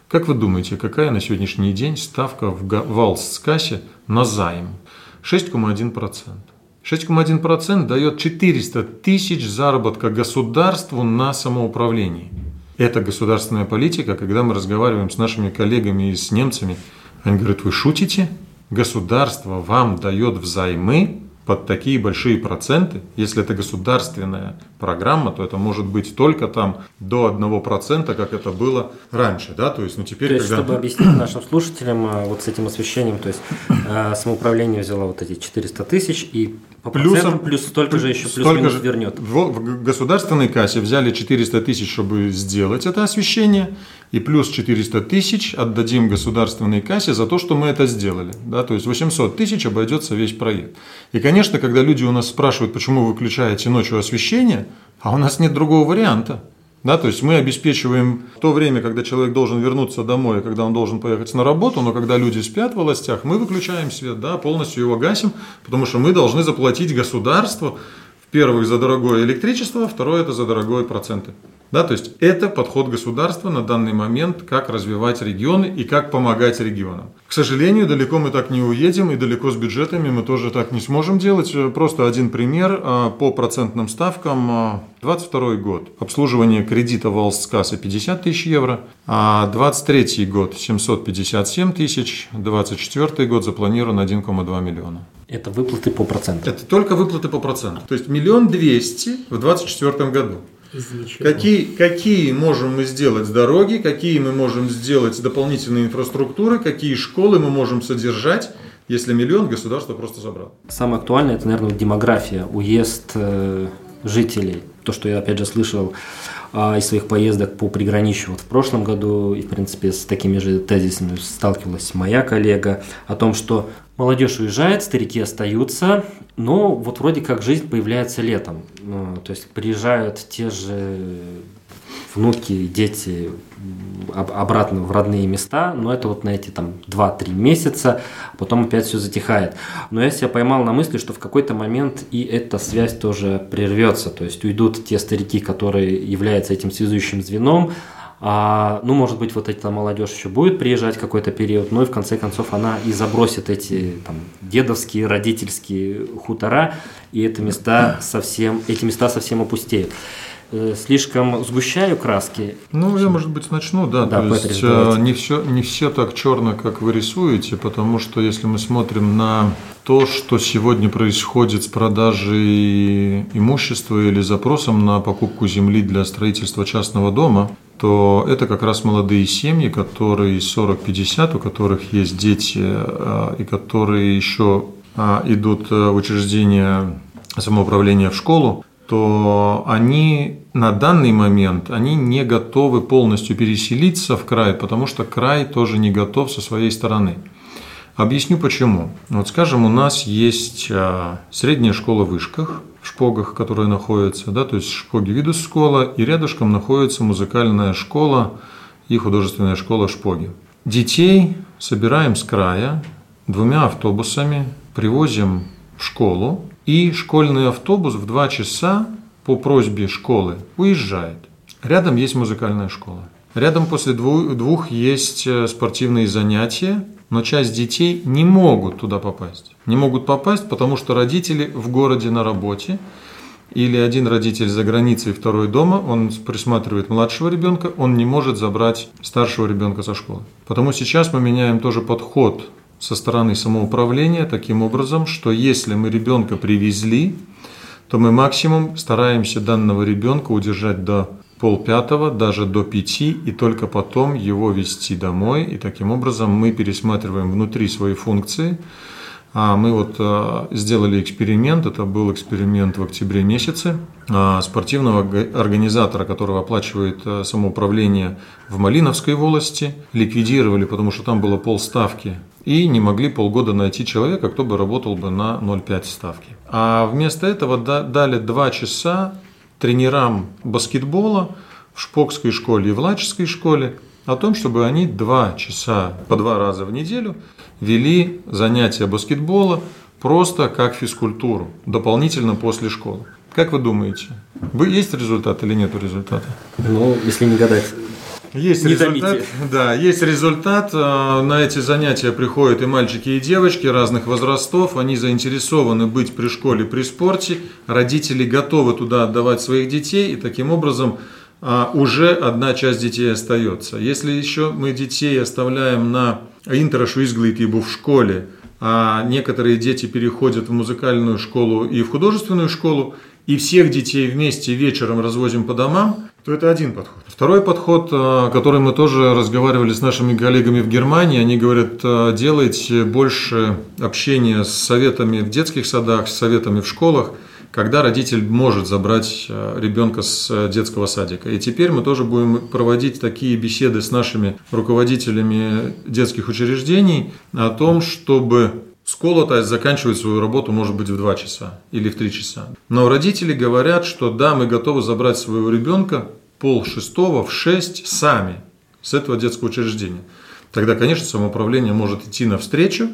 Как вы думаете, какая на сегодняшний день ставка в Валскасе на займ? 6,1%. 6,1% дает 400 тысяч заработка государству на самоуправлении. Это государственная политика, когда мы разговариваем с нашими коллегами и с немцами, они говорят, вы шутите? Государство вам дает взаймы под такие большие проценты, если это государственная программа, то это может быть только там до 1%, как это было раньше, да, то есть, ну теперь, то есть, когда... чтобы объяснить нашим слушателям а, вот с этим освещением, то есть э, самоуправление взяло вот эти 400 тысяч и по Плюсом, плюс столько же еще плюс столько же вернет. В, в государственной кассе взяли 400 тысяч, чтобы сделать это освещение, и плюс 400 тысяч отдадим государственной кассе за то, что мы это сделали. Да? То есть 800 тысяч обойдется весь проект. И, конечно, когда люди у нас спрашивают, почему вы выключаете ночью освещение, а у нас нет другого варианта. Да, то есть мы обеспечиваем то время, когда человек должен вернуться домой, когда он должен поехать на работу, но когда люди спят в властях, мы выключаем свет, да, полностью его гасим, потому что мы должны заплатить государству, в первых за дорогое электричество, второе это за дорогое проценты. Да, то есть это подход государства на данный момент, как развивать регионы и как помогать регионам. К сожалению, далеко мы так не уедем и далеко с бюджетами мы тоже так не сможем делать. Просто один пример а, по процентным ставкам. 22 год. Обслуживание кредита Валскасса 50 тысяч евро, а 23 год 757 тысяч, 24 год запланирован 1,2 миллиона. Это выплаты по проценту. Это только выплаты по проценту. То есть миллион двести в 2024 году. Какие, какие можем мы сделать дороги, какие мы можем сделать дополнительные инфраструктуры, какие школы мы можем содержать, если миллион государство просто забрало. Самое актуальное это, наверное, демография, уезд э, жителей. То, что я опять же слышал э, из своих поездок по приграничью вот в прошлом году, и в принципе с такими же тезисами сталкивалась моя коллега, о том, что Молодежь уезжает, старики остаются, но вот вроде как жизнь появляется летом. Ну, то есть приезжают те же внуки, дети обратно в родные места, но это вот на эти там 2-3 месяца, а потом опять все затихает. Но я себя поймал на мысли, что в какой-то момент и эта связь тоже прервется, то есть уйдут те старики, которые являются этим связующим звеном, А, ну, может быть, вот эта молодежь еще будет приезжать какой-то период, но и в конце концов она и забросит эти там, дедовские, родительские хутора, и это места совсем, эти места совсем опустеют. Э, слишком сгущаю краски. Ну, я, может быть, начну, да. да то есть э, не все, не все так черно, как вы рисуете, потому что если мы смотрим на то, что сегодня происходит с продажей имущества или запросом на покупку земли для строительства частного дома, то это как раз молодые семьи, которые 40-50, у которых есть дети э, и которые еще идут в учреждение самоуправления в школу, то они на данный момент они не готовы полностью переселиться в край, потому что край тоже не готов со своей стороны. Объясню почему. Вот скажем, у нас есть а, средняя школа в Вышках, в Шпогах, которая находится, да, то есть Шпоги Видус школа, и рядышком находится музыкальная школа и художественная школа Шпоги. Детей собираем с края двумя автобусами, привозим в школу, и школьный автобус в 2 часа по просьбе школы уезжает. Рядом есть музыкальная школа. Рядом после двух есть э, спортивные занятия, но часть детей не могут туда попасть. Не могут попасть, потому что родители в городе на работе, или один родитель за границей, второй дома, он присматривает младшего ребенка, он не может забрать старшего ребенка со школы. Потому сейчас мы меняем тоже подход со стороны самоуправления таким образом, что если мы ребенка привезли, то мы максимум стараемся данного ребенка удержать до полпятого, даже до пяти, и только потом его вести домой. И таким образом мы пересматриваем внутри свои функции, а мы вот а, сделали эксперимент, это был эксперимент в октябре месяце, а, спортивного организатора, которого оплачивает а, самоуправление в Малиновской волости, ликвидировали, потому что там было полставки, и не могли полгода найти человека, кто бы работал бы на 0,5 ставки. А вместо этого дали 2 часа тренерам баскетбола в Шпокской школе и в Лаческой школе о том, чтобы они 2 часа по два раза в неделю вели занятия баскетбола просто как физкультуру, дополнительно после школы. Как вы думаете, вы есть результат или нет результата? Ну, если не гадать, есть не результат, томите. *laughs* да, есть результат. А, на эти занятия приходят и мальчики, и девочки разных возрастов. Они заинтересованы быть при школе, при спорте. Родители готовы туда отдавать своих детей, и таким образом а, уже одна часть детей остается. Если еще мы детей оставляем на интрошу изглытибу в школе, а некоторые дети переходят в музыкальную школу и в художественную школу, и всех детей вместе вечером развозим по домам, то это один подход. Второй подход, а, который мы тоже разговаривали с нашими коллегами в Германии, они говорят, а, делайте больше общения с советами в детских садах, с советами в школах – когда родитель может забрать э, ребенка с э, детского садика. И теперь мы тоже будем проводить такие беседы с нашими руководителями детских учреждений о том, чтобы Школа то есть, заканчивает свою работу, может быть, в 2 часа или в 3 часа. Но родители говорят, что да, мы готовы забрать своего ребенка пол шестого в 6 сами с этого детского учреждения. Тогда, конечно, самоуправление может идти навстречу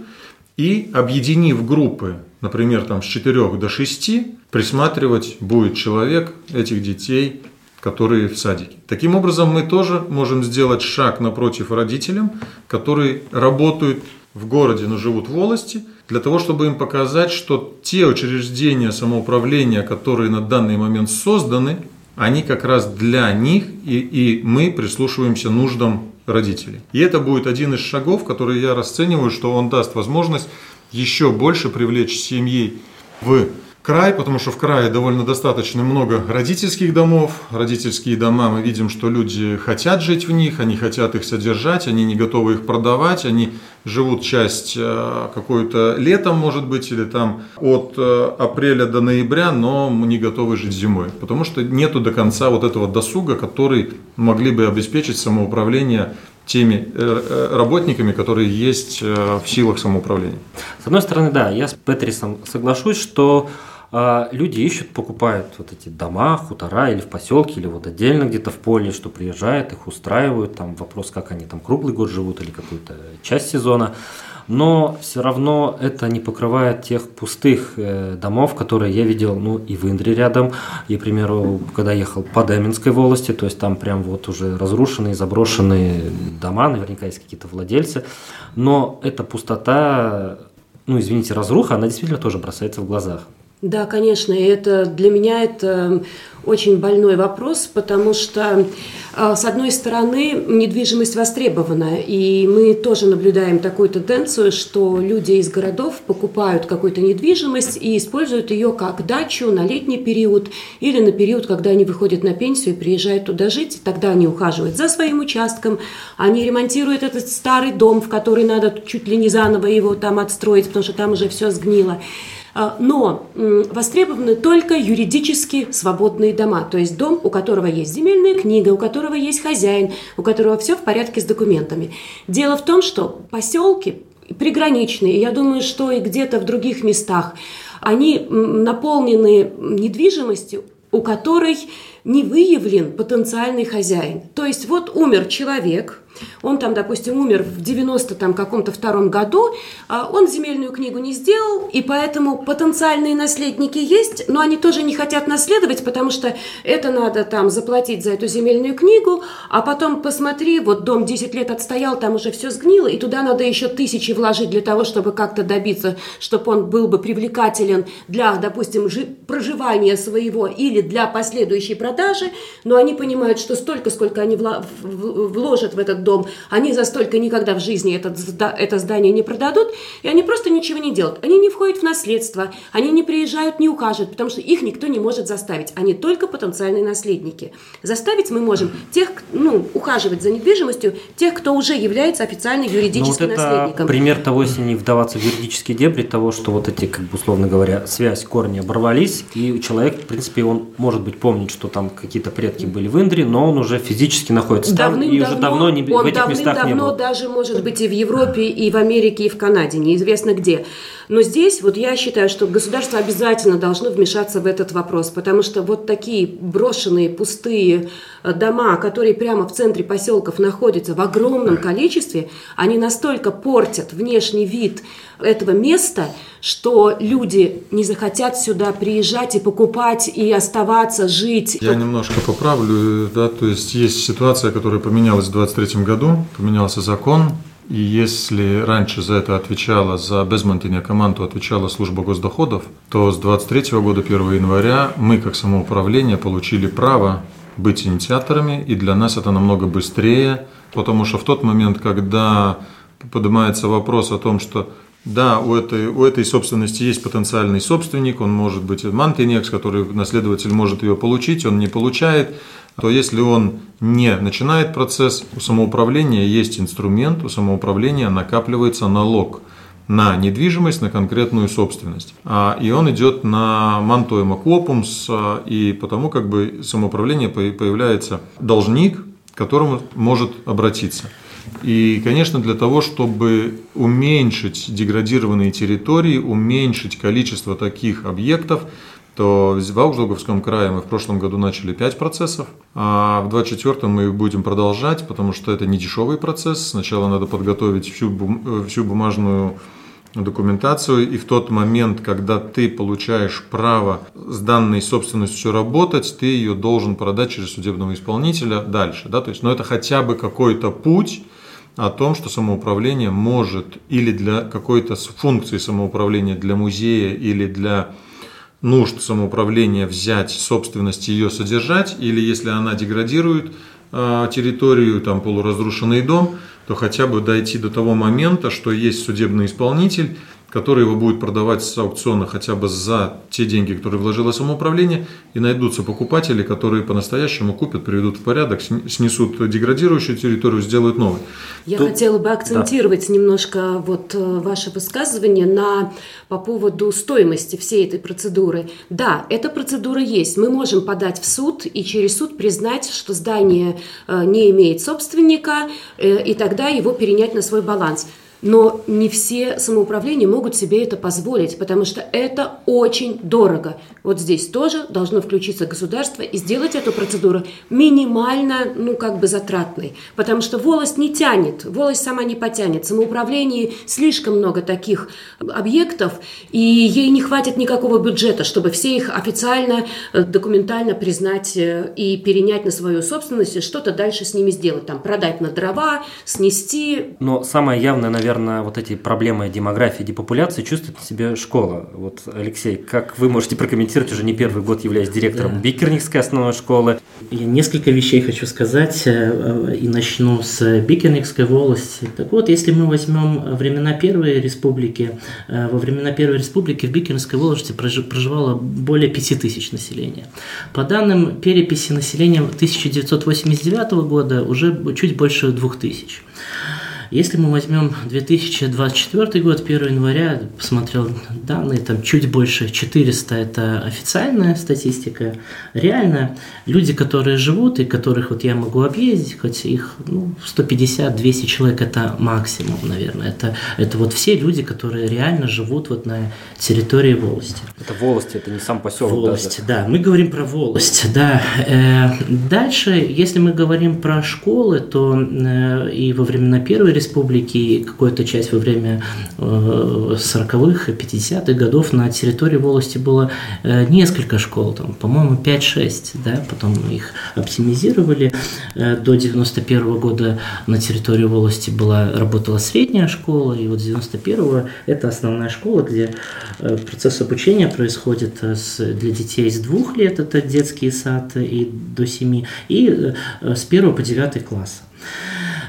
и, объединив группы, например, там с 4 до 6, присматривать будет человек этих детей, которые в садике. Таким образом, мы тоже можем сделать шаг напротив родителям, которые работают в городе, но живут в волости, для того, чтобы им показать, что те учреждения самоуправления, которые на данный момент созданы, они как раз для них, и, и мы прислушиваемся нуждам родителей. И это будет один из шагов, который я расцениваю, что он даст возможность еще больше привлечь семьи в край, потому что в крае довольно достаточно много родительских домов. Родительские дома, мы видим, что люди хотят жить в них, они хотят их содержать, они не готовы их продавать, они живут часть э, какой-то летом, может быть, или там от э, апреля до ноября, но не готовы жить зимой, потому что нету до конца вот этого досуга, который могли бы обеспечить самоуправление теми э, работниками, которые есть в силах самоуправления. С одной стороны, да, я с Петрисом соглашусь, что люди ищут, покупают вот эти дома, хутора или в поселке, или вот отдельно где-то в поле, что приезжают, их устраивают. Там вопрос, как они там круглый год живут или какую-то часть сезона. но все равно это не покрывает тех пустых э, домов, которые я видел, ну, и в Индре рядом, и, к примеру, когда ехал по Деминской волости, то есть там прям вот уже разрушенные, заброшенные дома, наверняка есть какие-то владельцы, но эта пустота, ну, извините, разруха, она действительно тоже бросается в глазах. Да, конечно, и это для меня это очень больной вопрос, потому что, а, с одной стороны, недвижимость востребована, и мы тоже наблюдаем такую тенденцию, что люди из городов покупают какую-то недвижимость и используют ее как дачу на летний период или на период, когда они выходят на пенсию и приезжают туда жить, тогда они ухаживают за своим участком, они ремонтируют этот старый дом, в который надо чуть ли не заново его там отстроить, потому что там уже все сгнило. А, но востребованы только юридически свободные дома, то есть дом, у которого есть земельная книга, у которого есть хозяин, у которого все в порядке с документами. Дело в том, что поселки приграничные, я думаю, что и где-то в других местах, они наполнены недвижимостью, у которой не выявлен потенциальный хозяин. То есть вот умер человек – он там, допустим, умер в 90 там каком-то втором году, а он земельную книгу не сделал, и поэтому потенциальные наследники есть, но они тоже не хотят наследовать, потому что это надо там заплатить за эту земельную книгу, а потом посмотри, вот дом 10 лет отстоял, там уже все сгнило, и туда надо еще тысячи вложить для того, чтобы как-то добиться, чтобы он был бы привлекателен для, допустим, проживания своего или для последующей продажи, но они понимают, что столько, сколько они вложат в этот дом, они за столько никогда в жизни это, это здание не продадут, и они просто ничего не делают. Они не входят в наследство, они не приезжают, не ухаживают, потому что их никто не может заставить. Они только потенциальные наследники. Заставить мы можем тех, ну, ухаживать за недвижимостью, тех, кто уже является официально юридическим ну, вот наследником. пример того, если не вдаваться в юридические дебри, того, что вот эти, как бы условно говоря, связь, корни оборвались, и человек, в принципе, он может быть помнит, что там какие-то предки были в Индре, но он уже физически находится там и уже давно не, он был. даже, может быть, и в Европе, и в Америке, и в Канаде, неизвестно где. Но здесь вот я считаю, что государство обязательно должно вмешаться в этот вопрос, потому что вот такие брошенные, пустые э, дома, которые прямо в центре поселков находятся в огромном количестве, они настолько портят внешний вид этого места, что люди не захотят сюда приезжать и покупать, и оставаться, жить. Я немножко поправлю, да, то есть есть ситуация, которая поменялась в 23 году, поменялся закон, и если раньше за это отвечала, за безмонтение команду отвечала служба госдоходов, то с 23 года 1 января мы, как самоуправление, получили право быть инициаторами, и для нас это намного быстрее, потому что в тот момент, когда поднимается вопрос о том, что да, у этой, у этой собственности есть потенциальный собственник, он может быть мантинекс, который наследователь может ее получить, он не получает, то если он не начинает процесс, у самоуправления есть инструмент, у самоуправления накапливается налог на недвижимость, на конкретную собственность. А, и он идет на мантуема копумс, и потому как бы самоуправление появляется должник, к которому может обратиться. И, конечно, для того, чтобы уменьшить деградированные территории, уменьшить количество таких объектов, то в Аугсдоговском крае мы в прошлом году начали 5 процессов, а в 2024 мы будем продолжать, потому что это не дешевый процесс. Сначала надо подготовить всю, бум, всю бумажную документацию, и в тот момент, когда ты получаешь право с данной собственностью работать, ты ее должен продать через судебного исполнителя дальше. Да? То есть, ну, это хотя бы какой-то путь, о том, что самоуправление может или для какой-то функции самоуправления для музея или для нужд самоуправления взять собственность и ее содержать, или если она деградирует э, территорию, там полуразрушенный дом, то хотя бы дойти до того момента, что есть судебный исполнитель, который его будет продавать с аукциона хотя бы за те деньги, которые вложило самоуправление, и найдутся покупатели, которые по-настоящему купят, приведут в порядок, снесут деградирующую территорию, сделают новую. Я Тут... хотела бы акцентировать да. немножко вот э, ваше высказывание на, по поводу стоимости всей этой процедуры. Да, эта процедура есть. Мы можем подать в суд и через суд признать, что здание э, не имеет собственника, э, и тогда его перенять на свой баланс. Но не все самоуправления могут себе это позволить, потому что это очень дорого. Вот здесь тоже должно включиться государство и сделать эту процедуру минимально, ну, как бы затратной. Потому что волость не тянет, волость сама не потянет. В самоуправлении слишком много таких объектов, и ей не хватит никакого бюджета, чтобы все их официально, э, документально признать э, и перенять на свою собственность, и что-то дальше с ними сделать. Там продать на дрова, снести. Но самое явное, наверное, вот эти проблемы демографии, депопуляции чувствует себе школа. Вот, Алексей, как вы можете прокомментировать комментировать уже не первый год, являясь директором да. Бикерникской основной школы. Я несколько вещей хочу сказать э, э, и начну с Бикерникской волости. Так вот, если мы возьмем времена Первой Республики, э, во времена Первой Республики в Бикерникской волости проживало более 5 тысяч населения. По данным переписи населения 1989 года уже чуть больше 2 тысяч. Если мы возьмем 2024 год, 1 января, посмотрел данные, там чуть больше 400 – это официальная статистика. Реально, люди, которые живут и которых вот я могу объездить, хоть их ну, 150-200 человек – это максимум, наверное. Это, это вот все люди, которые реально живут вот на территории волости. Это волости, это не сам поселок Волость, даже. да. Мы говорим про волость, да. Э, дальше, если мы говорим про школы, то э, и во времена Первой республики и какую-то часть во время 40-х и 50-х годов на территории волости было э, несколько школ, там, по-моему, 5-6, да, потом их оптимизировали. Э, до 91 -го года на территории волости была, работала средняя школа, и вот с 91-го это основная школа, где э, процесс обучения происходит с, для детей с двух лет, это детский сад и до 7, и с 1 по 9 класс.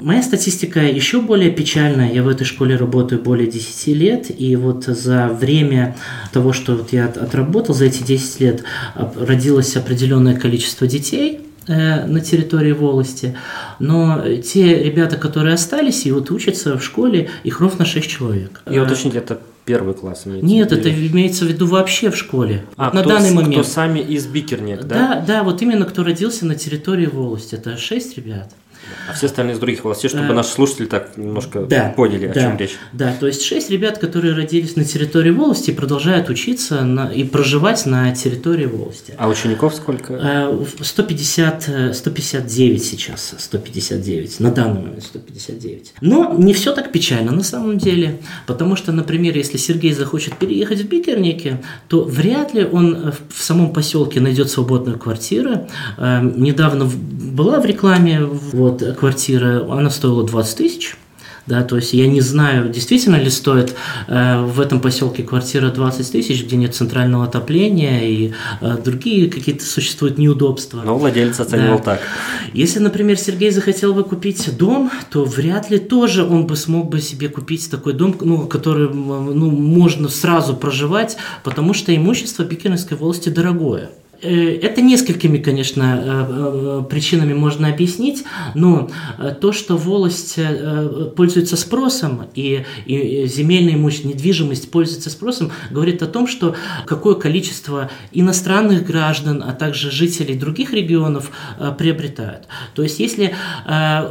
Моя статистика еще более печальная. Я в этой школе работаю более 10 лет, и вот за время того, что вот я отработал за эти 10 лет, родилось определенное количество детей, э, на территории волости, но те ребята, которые остались и вот учатся в школе, их ровно 6 человек. И уточнить, это первый класс имеется Нет, это имеется в виду вообще в школе. А, на кто, данный момент. Кто сами из Бикернек, да? Да, да, вот именно кто родился на территории волости. Это шесть ребят. А все остальные из других властей, чтобы э, наши слушатели так немножко да, поняли, о да, чем речь. Да, то есть шесть ребят, которые родились на территории волости, продолжают учиться на, и проживать на территории волости. А учеников сколько? 150, 159 э, сейчас, 159, на данный момент 159. Но не все так печально на самом деле, потому что, например, если Сергей захочет переехать в Бикернике, то вряд ли он в самом поселке найдет свободную квартиру. Э, недавно была в рекламе, вот, вот квартира, она стоила 20 тысяч. Да, то есть я не знаю, действительно ли стоит э, в этом поселке квартира 20 тысяч, где нет центрального отопления и э, другие какие-то существуют неудобства. Но владелец оценивал да. так. Если, например, Сергей захотел бы купить дом, то вряд ли тоже он бы смог бы себе купить такой дом, ну, который ну, можно сразу проживать, потому что имущество Пекинской волости дорогое. Э, это несколькими, конечно, э, э, причинами можно объяснить, но то, что волость пользуется спросом и, земельное имущество, недвижимость пользуется спросом, говорит о том, что какое количество иностранных граждан, а также жителей других регионов приобретают. То есть, если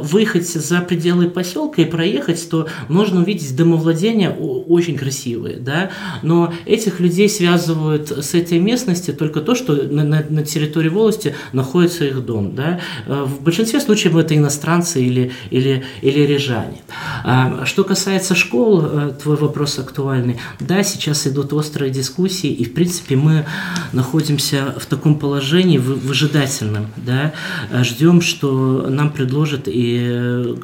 выехать за пределы поселка и проехать, то можно увидеть домовладения очень красивые, да, но этих людей связывают с этой местностью только то, что на, на, территории волости находится их дом. Да? Э, в большинстве случаев это иностранцы или, или, или рижане. А, что касается школ, э, твой вопрос актуальный. Да, сейчас идут острые дискуссии, и в принципе мы находимся в таком положении выжидательном. Да? Ждем, что нам предложат и э,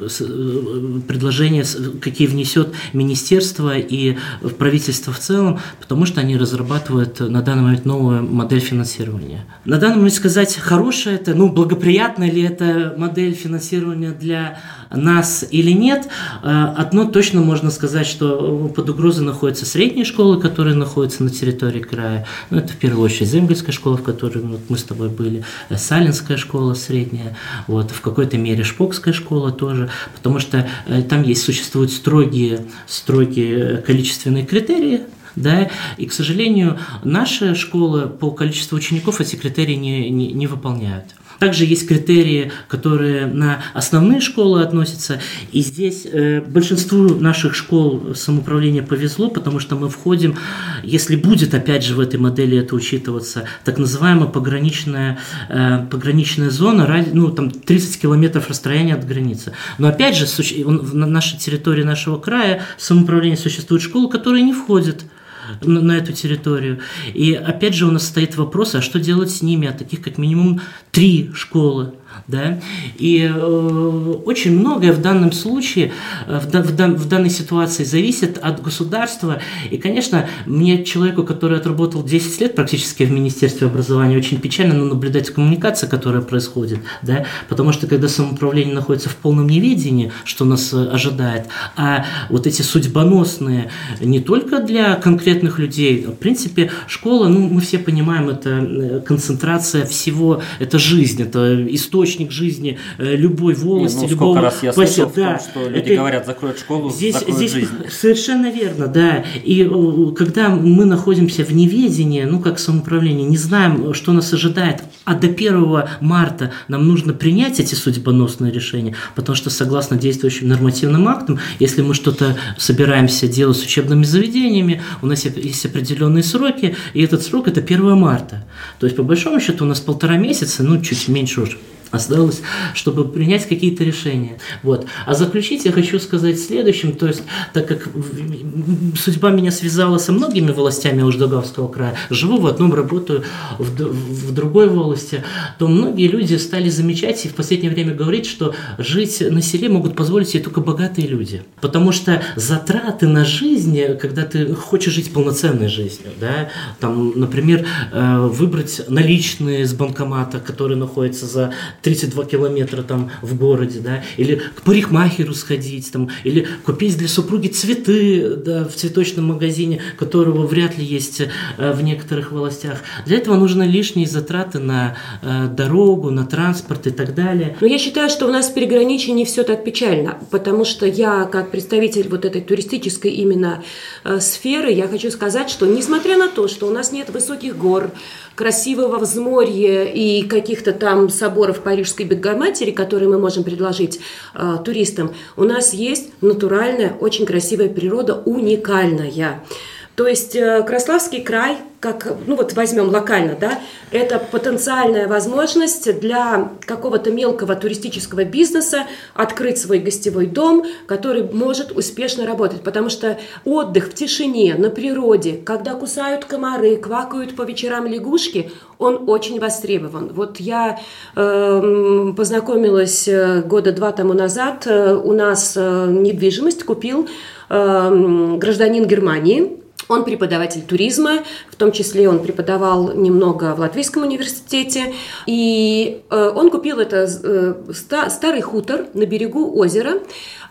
предложения, какие внесет министерство и правительство в целом, потому что они разрабатывают на данный момент новую модель финансирования финансирования. На данный момент сказать, хорошая это, ну, благоприятная ли это модель финансирования для нас или нет, э, одно точно можно сказать, что под угрозой находятся средние школы, которые находятся на территории края. Ну, это в первую очередь Земгольская школа, в которой вот мы с тобой были, э, Салинская школа средняя, вот, в какой-то мере Шпокская школа тоже, потому что э, там есть, существуют строгие, строгие количественные критерии, да, и, к сожалению, наша школа по количеству учеников эти критерии не, не, не выполняют. Также есть критерии, которые на основные школы относятся. И здесь э, большинству наших школ самоуправления повезло, потому что мы входим, если будет опять же в этой модели это учитываться, так называемая пограничная, э, пограничная зона, ну там 30 километров расстояния от границы. Но опять же, на нашей территории нашего края самоуправления существуют школы, которые не входят на, на эту территорию. И опять же у нас стоит вопрос, а что делать с ними? А таких как минимум три школы да? И э, очень многое в данном случае, э, в, в, в данной ситуации зависит от государства. И, конечно, мне, человеку, который отработал 10 лет практически в Министерстве образования, очень печально наблюдать коммуникацию, которая происходит, да? потому что когда самоуправление находится в полном неведении, что нас э, ожидает, а вот эти судьбоносные не только для конкретных людей, в принципе, школа, ну, мы все понимаем, это э, концентрация всего, это жизнь, это история источник жизни э, любой волости, Не, ну, любого раз я слышал да, том, что люди это... говорят, закроют школу, здесь, закроют здесь жизнь. Совершенно верно, да. И когда мы находимся в неведении, ну, как самоуправление, не знаем, что нас ожидает, а до 1 марта нам нужно принять эти судьбоносные решения, потому что согласно действующим нормативным актам, если мы что-то собираемся делать с учебными заведениями, у нас есть определенные сроки, и этот срок это 1 марта. То есть, по большому счету, у нас полтора месяца, ну, чуть меньше уже осталось, чтобы принять какие-то решения. Вот. А заключить я хочу сказать следующим, то есть, так как судьба меня связала со многими властями Уждаговского края, живу в одном, работаю в, в другой волости, то многие люди стали замечать и в последнее время говорить, что жить на селе могут позволить себе только богатые люди. Потому что затраты на жизнь, когда ты хочешь жить полноценной жизнью, да, там, например, э, выбрать наличные с банкомата, которые находятся за 32 километра там в городе, да, или к парикмахеру сходить, там, или купить для супруги цветы да, в цветочном магазине, которого вряд ли есть э, в некоторых властях. Для этого нужны лишние затраты на э, дорогу, на транспорт и так далее. Но я считаю, что у нас в переграничии не все так печально, потому что я, как представитель вот этой туристической именно э, сферы, я хочу сказать, что несмотря на то, что у нас нет высоких гор, красивого взморья и каких-то там соборов Парижской Богоматери, которые мы можем предложить э, туристам, у нас есть натуральная, очень красивая природа, уникальная. То есть э, Краславский край как, ну вот возьмем локально, да, это потенциальная возможность для какого-то мелкого туристического бизнеса открыть свой гостевой дом, который может успешно работать, потому что отдых в тишине, на природе, когда кусают комары, квакают по вечерам лягушки, он очень востребован. Вот я э, познакомилась года два тому назад, э, у нас э, недвижимость купил э, гражданин Германии, он преподаватель туризма, в том числе он преподавал немного в Латвийском университете. И э, он купил это э, старый хутор на берегу озера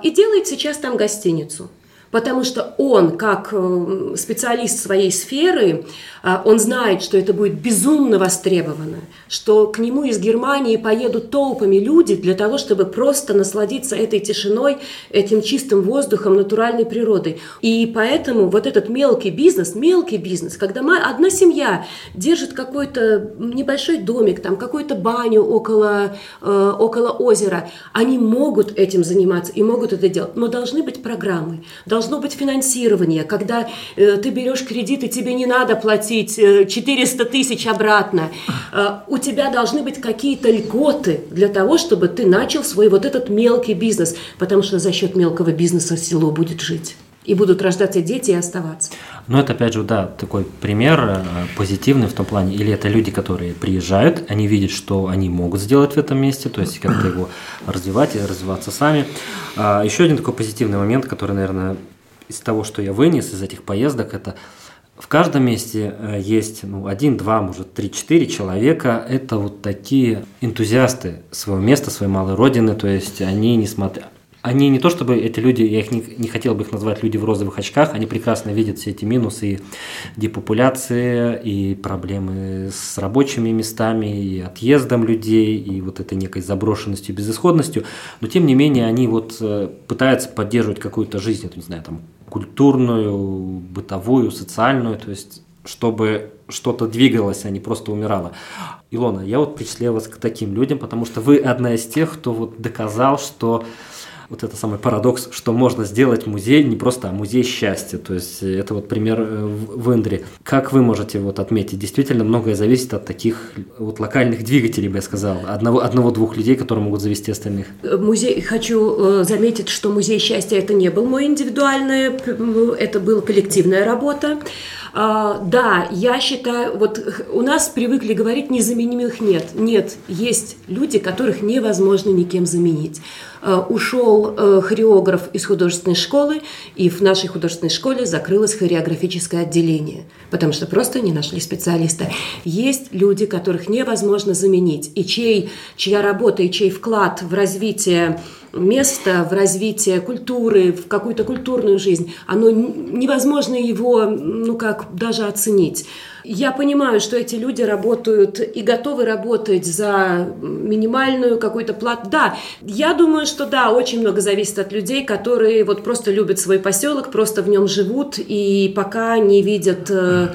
и делает сейчас там гостиницу потому что он, как э, специалист своей сферы, э, он знает, что это будет безумно востребовано, что к нему из Германии поедут толпами люди для того, чтобы просто насладиться этой тишиной, этим чистым воздухом, натуральной природой. И поэтому вот этот мелкий бизнес, мелкий бизнес, когда одна семья держит какой-то небольшой домик, там какую-то баню около, э, около озера, они могут этим заниматься и могут это делать, но должны быть программы, должны должно быть финансирование, когда э, ты берешь кредит, и тебе не надо платить э, 400 тысяч обратно. Э, у тебя должны быть какие-то льготы для того, чтобы ты начал свой вот этот мелкий бизнес, потому что за счет мелкого бизнеса село будет жить. И будут рождаться дети и оставаться. Но это, опять же, да, такой пример э, позитивный в том плане, или это люди, которые приезжают, они видят, что они могут сделать в этом месте, то есть как-то его развивать и развиваться сами. А еще один такой позитивный момент, который, наверное, из того, что я вынес из этих поездок, это в каждом месте э, есть ну, один, два, может, три, четыре человека. Это вот такие энтузиасты своего места, своей малой родины. То есть они, несмотря... Они не то чтобы эти люди, я их не, не хотел бы их назвать люди в розовых очках, они прекрасно видят все эти минусы и депопуляции, и проблемы с рабочими местами, и отъездом людей, и вот этой некой заброшенностью, безысходностью, но тем не менее они вот э, пытаются поддерживать какую-то жизнь, это, не знаю, там культурную, бытовую, социальную, то есть чтобы что-то двигалось, а не просто умирало. Илона, я вот причисляю вас к таким людям, потому что вы одна из тех, кто вот доказал, что вот это самый парадокс, что можно сделать музей не просто, а музей счастья. То есть э, это вот пример э, в Индре. Как вы можете вот отметить? Действительно, многое зависит от таких вот локальных двигателей, бы я сказал, одного, одного-двух людей, которые могут завести остальных. Музей, хочу заметить, что музей счастья это не был мой индивидуальный, это была коллективная работа. А, да, я считаю, вот у нас привыкли говорить, незаменимых нет. Нет, есть люди, которых невозможно никем заменить. А, ушел э, хореограф из художественной школы, и в нашей художественной школе закрылось хореографическое отделение, потому что просто не нашли специалиста. Есть люди, которых невозможно заменить, и чей, чья работа и чей вклад в развитие место в развитии культуры, в какую-то культурную жизнь, оно невозможно его, ну как, даже оценить. Я понимаю, что эти люди работают и готовы работать за минимальную какую-то плату. Да, я думаю, что да, очень много зависит от людей, которые вот просто любят свой поселок, просто в нем живут и пока не видят э,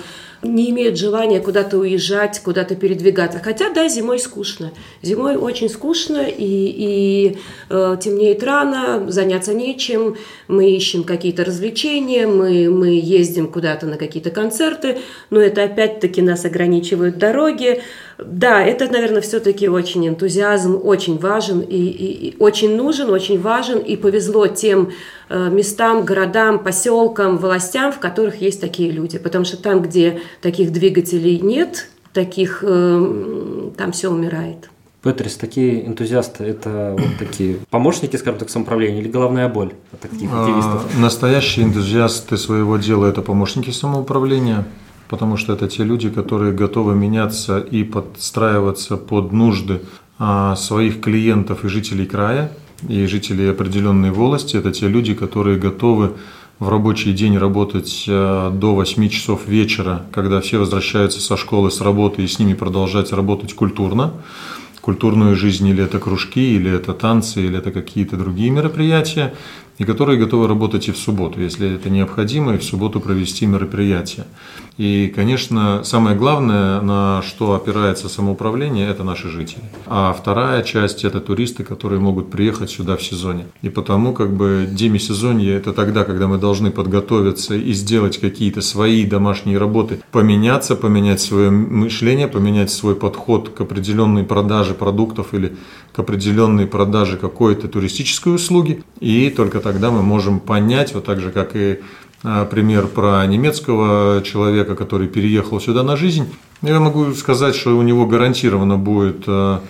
не имеют желания куда-то уезжать, куда-то передвигаться. Хотя, да, зимой скучно. Зимой очень скучно, и, и э, темнеет рано, заняться нечем. Мы ищем какие-то развлечения, мы, мы ездим куда-то на какие-то концерты, но это опять-таки нас ограничивают дороги. Да, это, наверное, все-таки очень энтузиазм, очень важен и, и, и очень нужен, очень важен, и повезло тем э, местам, городам, поселкам, властям, в которых есть такие люди. Потому что там, где таких двигателей нет, таких, э, там все умирает. Петрис, такие энтузиасты, это вот *coughs* такие помощники, скажем так, самоуправления или головная боль от таких а, активистов? А, настоящие энтузиасты своего дела – это помощники самоуправления потому что это те люди, которые готовы меняться и подстраиваться под нужды а, своих клиентов и жителей края, и жителей определенной волости. Это те люди, которые готовы в рабочий день работать а, до 8 часов вечера, когда все возвращаются со школы, с работы, и с ними продолжать работать культурно культурную жизнь, или это кружки, или это танцы, или это какие-то другие мероприятия и которые готовы работать и в субботу, если это необходимо, и в субботу провести мероприятие. И, конечно, самое главное, на что опирается самоуправление, это наши жители. А вторая часть – это туристы, которые могут приехать сюда в сезоне. И потому как бы демисезонье – это тогда, когда мы должны подготовиться и сделать какие-то свои домашние работы, поменяться, поменять свое мышление, поменять свой подход к определенной продаже продуктов или к определенной продаже какой-то туристической услуги. И только тогда мы можем понять, вот так же, как и а, пример про немецкого человека, который переехал сюда на жизнь. Я могу сказать, что у него гарантированно будет а,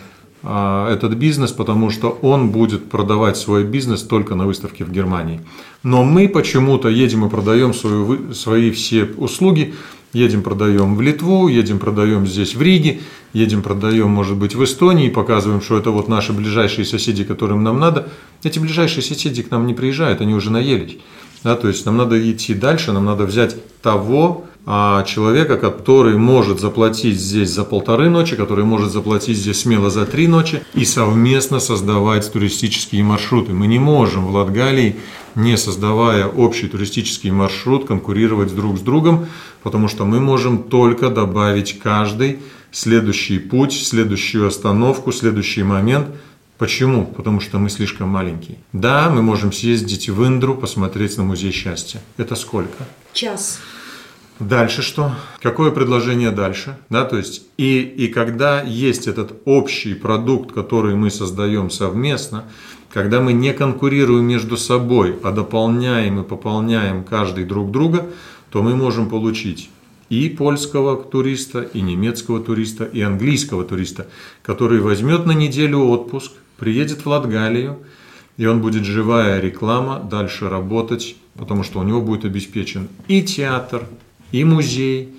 а, этот бизнес, потому что он будет продавать свой бизнес только на выставке в Германии. Но мы почему-то едем и продаем свою, свои все услуги, едем продаем в Литву, едем продаем здесь в Риге, едем продаем, может быть, в Эстонии, показываем, что это вот наши ближайшие соседи, которым нам надо. Эти ближайшие соседи к нам не приезжают, они уже наелись. Да, то есть нам надо идти дальше, нам надо взять того а, человека, который может заплатить здесь за полторы ночи, который может заплатить здесь смело за три ночи и совместно создавать туристические маршруты. Мы не можем в Латгалии, не создавая общий туристический маршрут, конкурировать друг с другом, потому что мы можем только добавить каждый следующий путь, следующую остановку, следующий момент – Почему? Потому что мы слишком маленькие. Да, мы можем съездить в Индру, посмотреть на музей счастья. Это сколько? Час. Дальше что? Какое предложение дальше? Да, то есть и, и когда есть этот общий продукт, который мы создаем совместно, когда мы не конкурируем между собой, а дополняем и пополняем каждый друг друга, то мы можем получить и польского туриста, и немецкого туриста, и английского туриста, который возьмет на неделю отпуск, приедет в Латгалию, и он будет живая реклама дальше работать, потому что у него будет обеспечен и театр, и музей,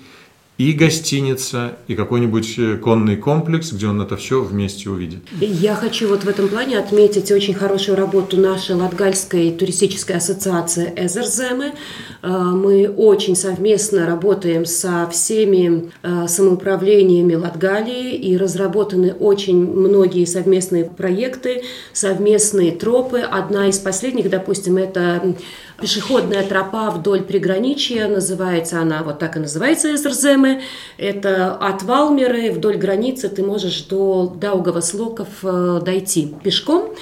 и гостиница, и какой-нибудь э, конный комплекс, где он это все вместе увидит. Я хочу вот в этом плане отметить очень хорошую работу нашей Латгальской туристической ассоциации «Эзерземы». Мы очень совместно работаем со всеми самоуправлениями Латгалии и разработаны очень многие совместные проекты, совместные тропы. Одна из последних, допустим, это пешеходная тропа вдоль приграничья, называется она, вот так и называется Эзерземе. Это от Валмеры вдоль границы ты можешь до Даугава-Слоков э, дойти пешком.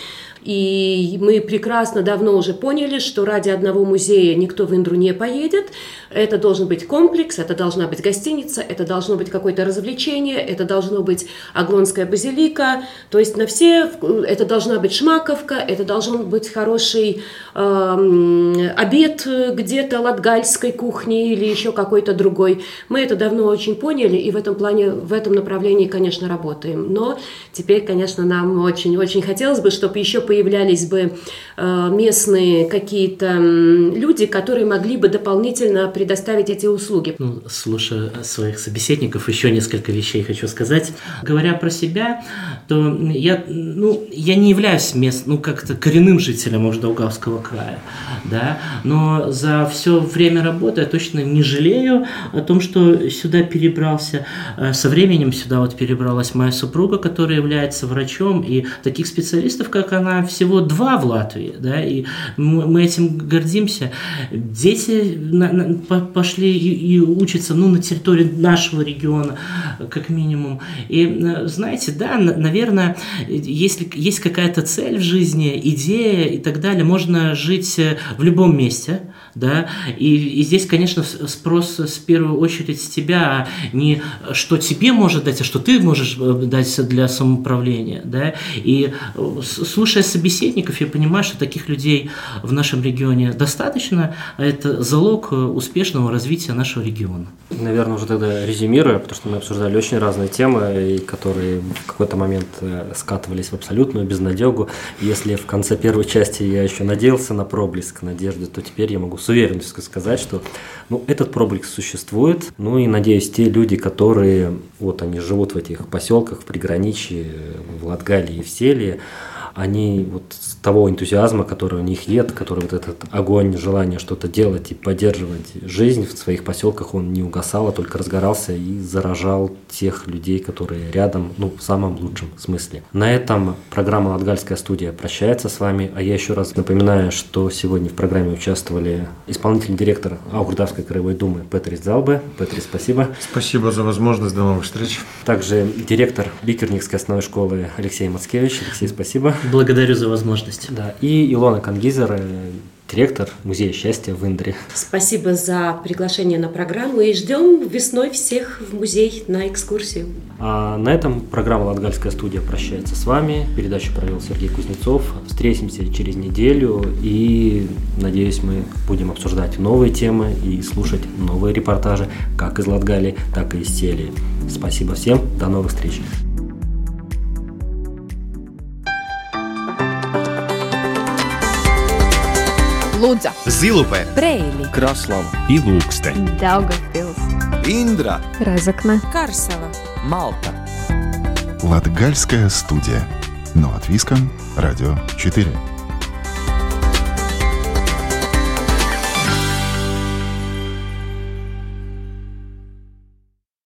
И мы прекрасно давно уже поняли, что ради одного музея никто в Индру не поедет. Это должен быть комплекс, это должна быть гостиница, это должно быть какое-то развлечение, это должно быть Аглонская базилика. То есть на все, это должна быть Шмаковка, это должен быть хороший э, обед где-то латгальской кухни или еще какой-то другой. Мы это давно очень поняли и в этом плане, в этом направлении, конечно, работаем. Но теперь, конечно, нам очень-очень хотелось бы, чтобы еще появлялись бы э, местные какие-то люди, которые могли бы дополнительно предоставить эти услуги. Ну, слушая своих собеседников, еще несколько вещей хочу сказать. Говоря про себя, то я, ну, я не являюсь мест, ну, как-то коренным жителем Мождаугавского края, да, но за все время работы я точно не жалею о том, что сюда перебрался. Э, со временем сюда вот перебралась моя супруга, которая является врачом, и таких специалистов, как она, всего два в Латвии, да, и мы этим гордимся. Дети пошли и, и учатся, ну, на территории нашего региона, как минимум. И э, знаете, да, наверное, если есть какая-то цель в жизни, идея и так далее, можно жить э, в любом месте, да, и, и здесь, конечно, спрос в первую очередь с тебя, а не что тебе может дать, а что ты можешь э, дать для самоуправления, да, и слушая собеседников, я понимаю, что таких людей в нашем регионе достаточно, а это залог успешного развития нашего региона. Наверное, уже тогда резюмируя, потому что мы обсуждали очень разные темы, которые в какой-то момент э, скатывались в абсолютную безнадегу. Если в конце первой части я еще надеялся на проблеск надежды, то теперь я могу с уверенностью сказать, что ну, этот проблеск существует. Ну и надеюсь, те люди, которые вот они живут в этих поселках, в приграничье, в Латгалии и в Селе, они вот с того энтузиазма, который у них есть, который вот этот огонь, желание что-то делать и поддерживать жизнь в своих поселках, он не угасал, а только разгорался и заражал тех людей, которые рядом, ну, в самом лучшем смысле. На этом программа «Латгальская студия» прощается с вами, а я еще раз напоминаю, что сегодня в программе участвовали исполнительный директор Аугурдавской краевой думы Петрис Залбе. Петрис, спасибо. Спасибо за возможность, до новых встреч. Также директор Бикерникской основной школы Алексей Мацкевич. Алексей, спасибо. Благодарю за возможность. Да, и Илона Кангизер, э, директор Музея счастья в Индре. Спасибо за приглашение на программу и ждем весной всех в музей на экскурсию. А на этом программа «Латгальская студия» прощается с вами. Передачу провел Сергей Кузнецов. Встретимся через неделю и, надеюсь, мы будем обсуждать новые темы и слушать новые репортажи как из Латгалии, так и из Телии. Спасибо всем, до новых встреч. Лудза, Зилупе, Брейли, Краслава. И Ilūkste, Daugavpils, Индра, Разокна, Карсела, Малта. Латгальская студия. Но от Виска, Радио 4.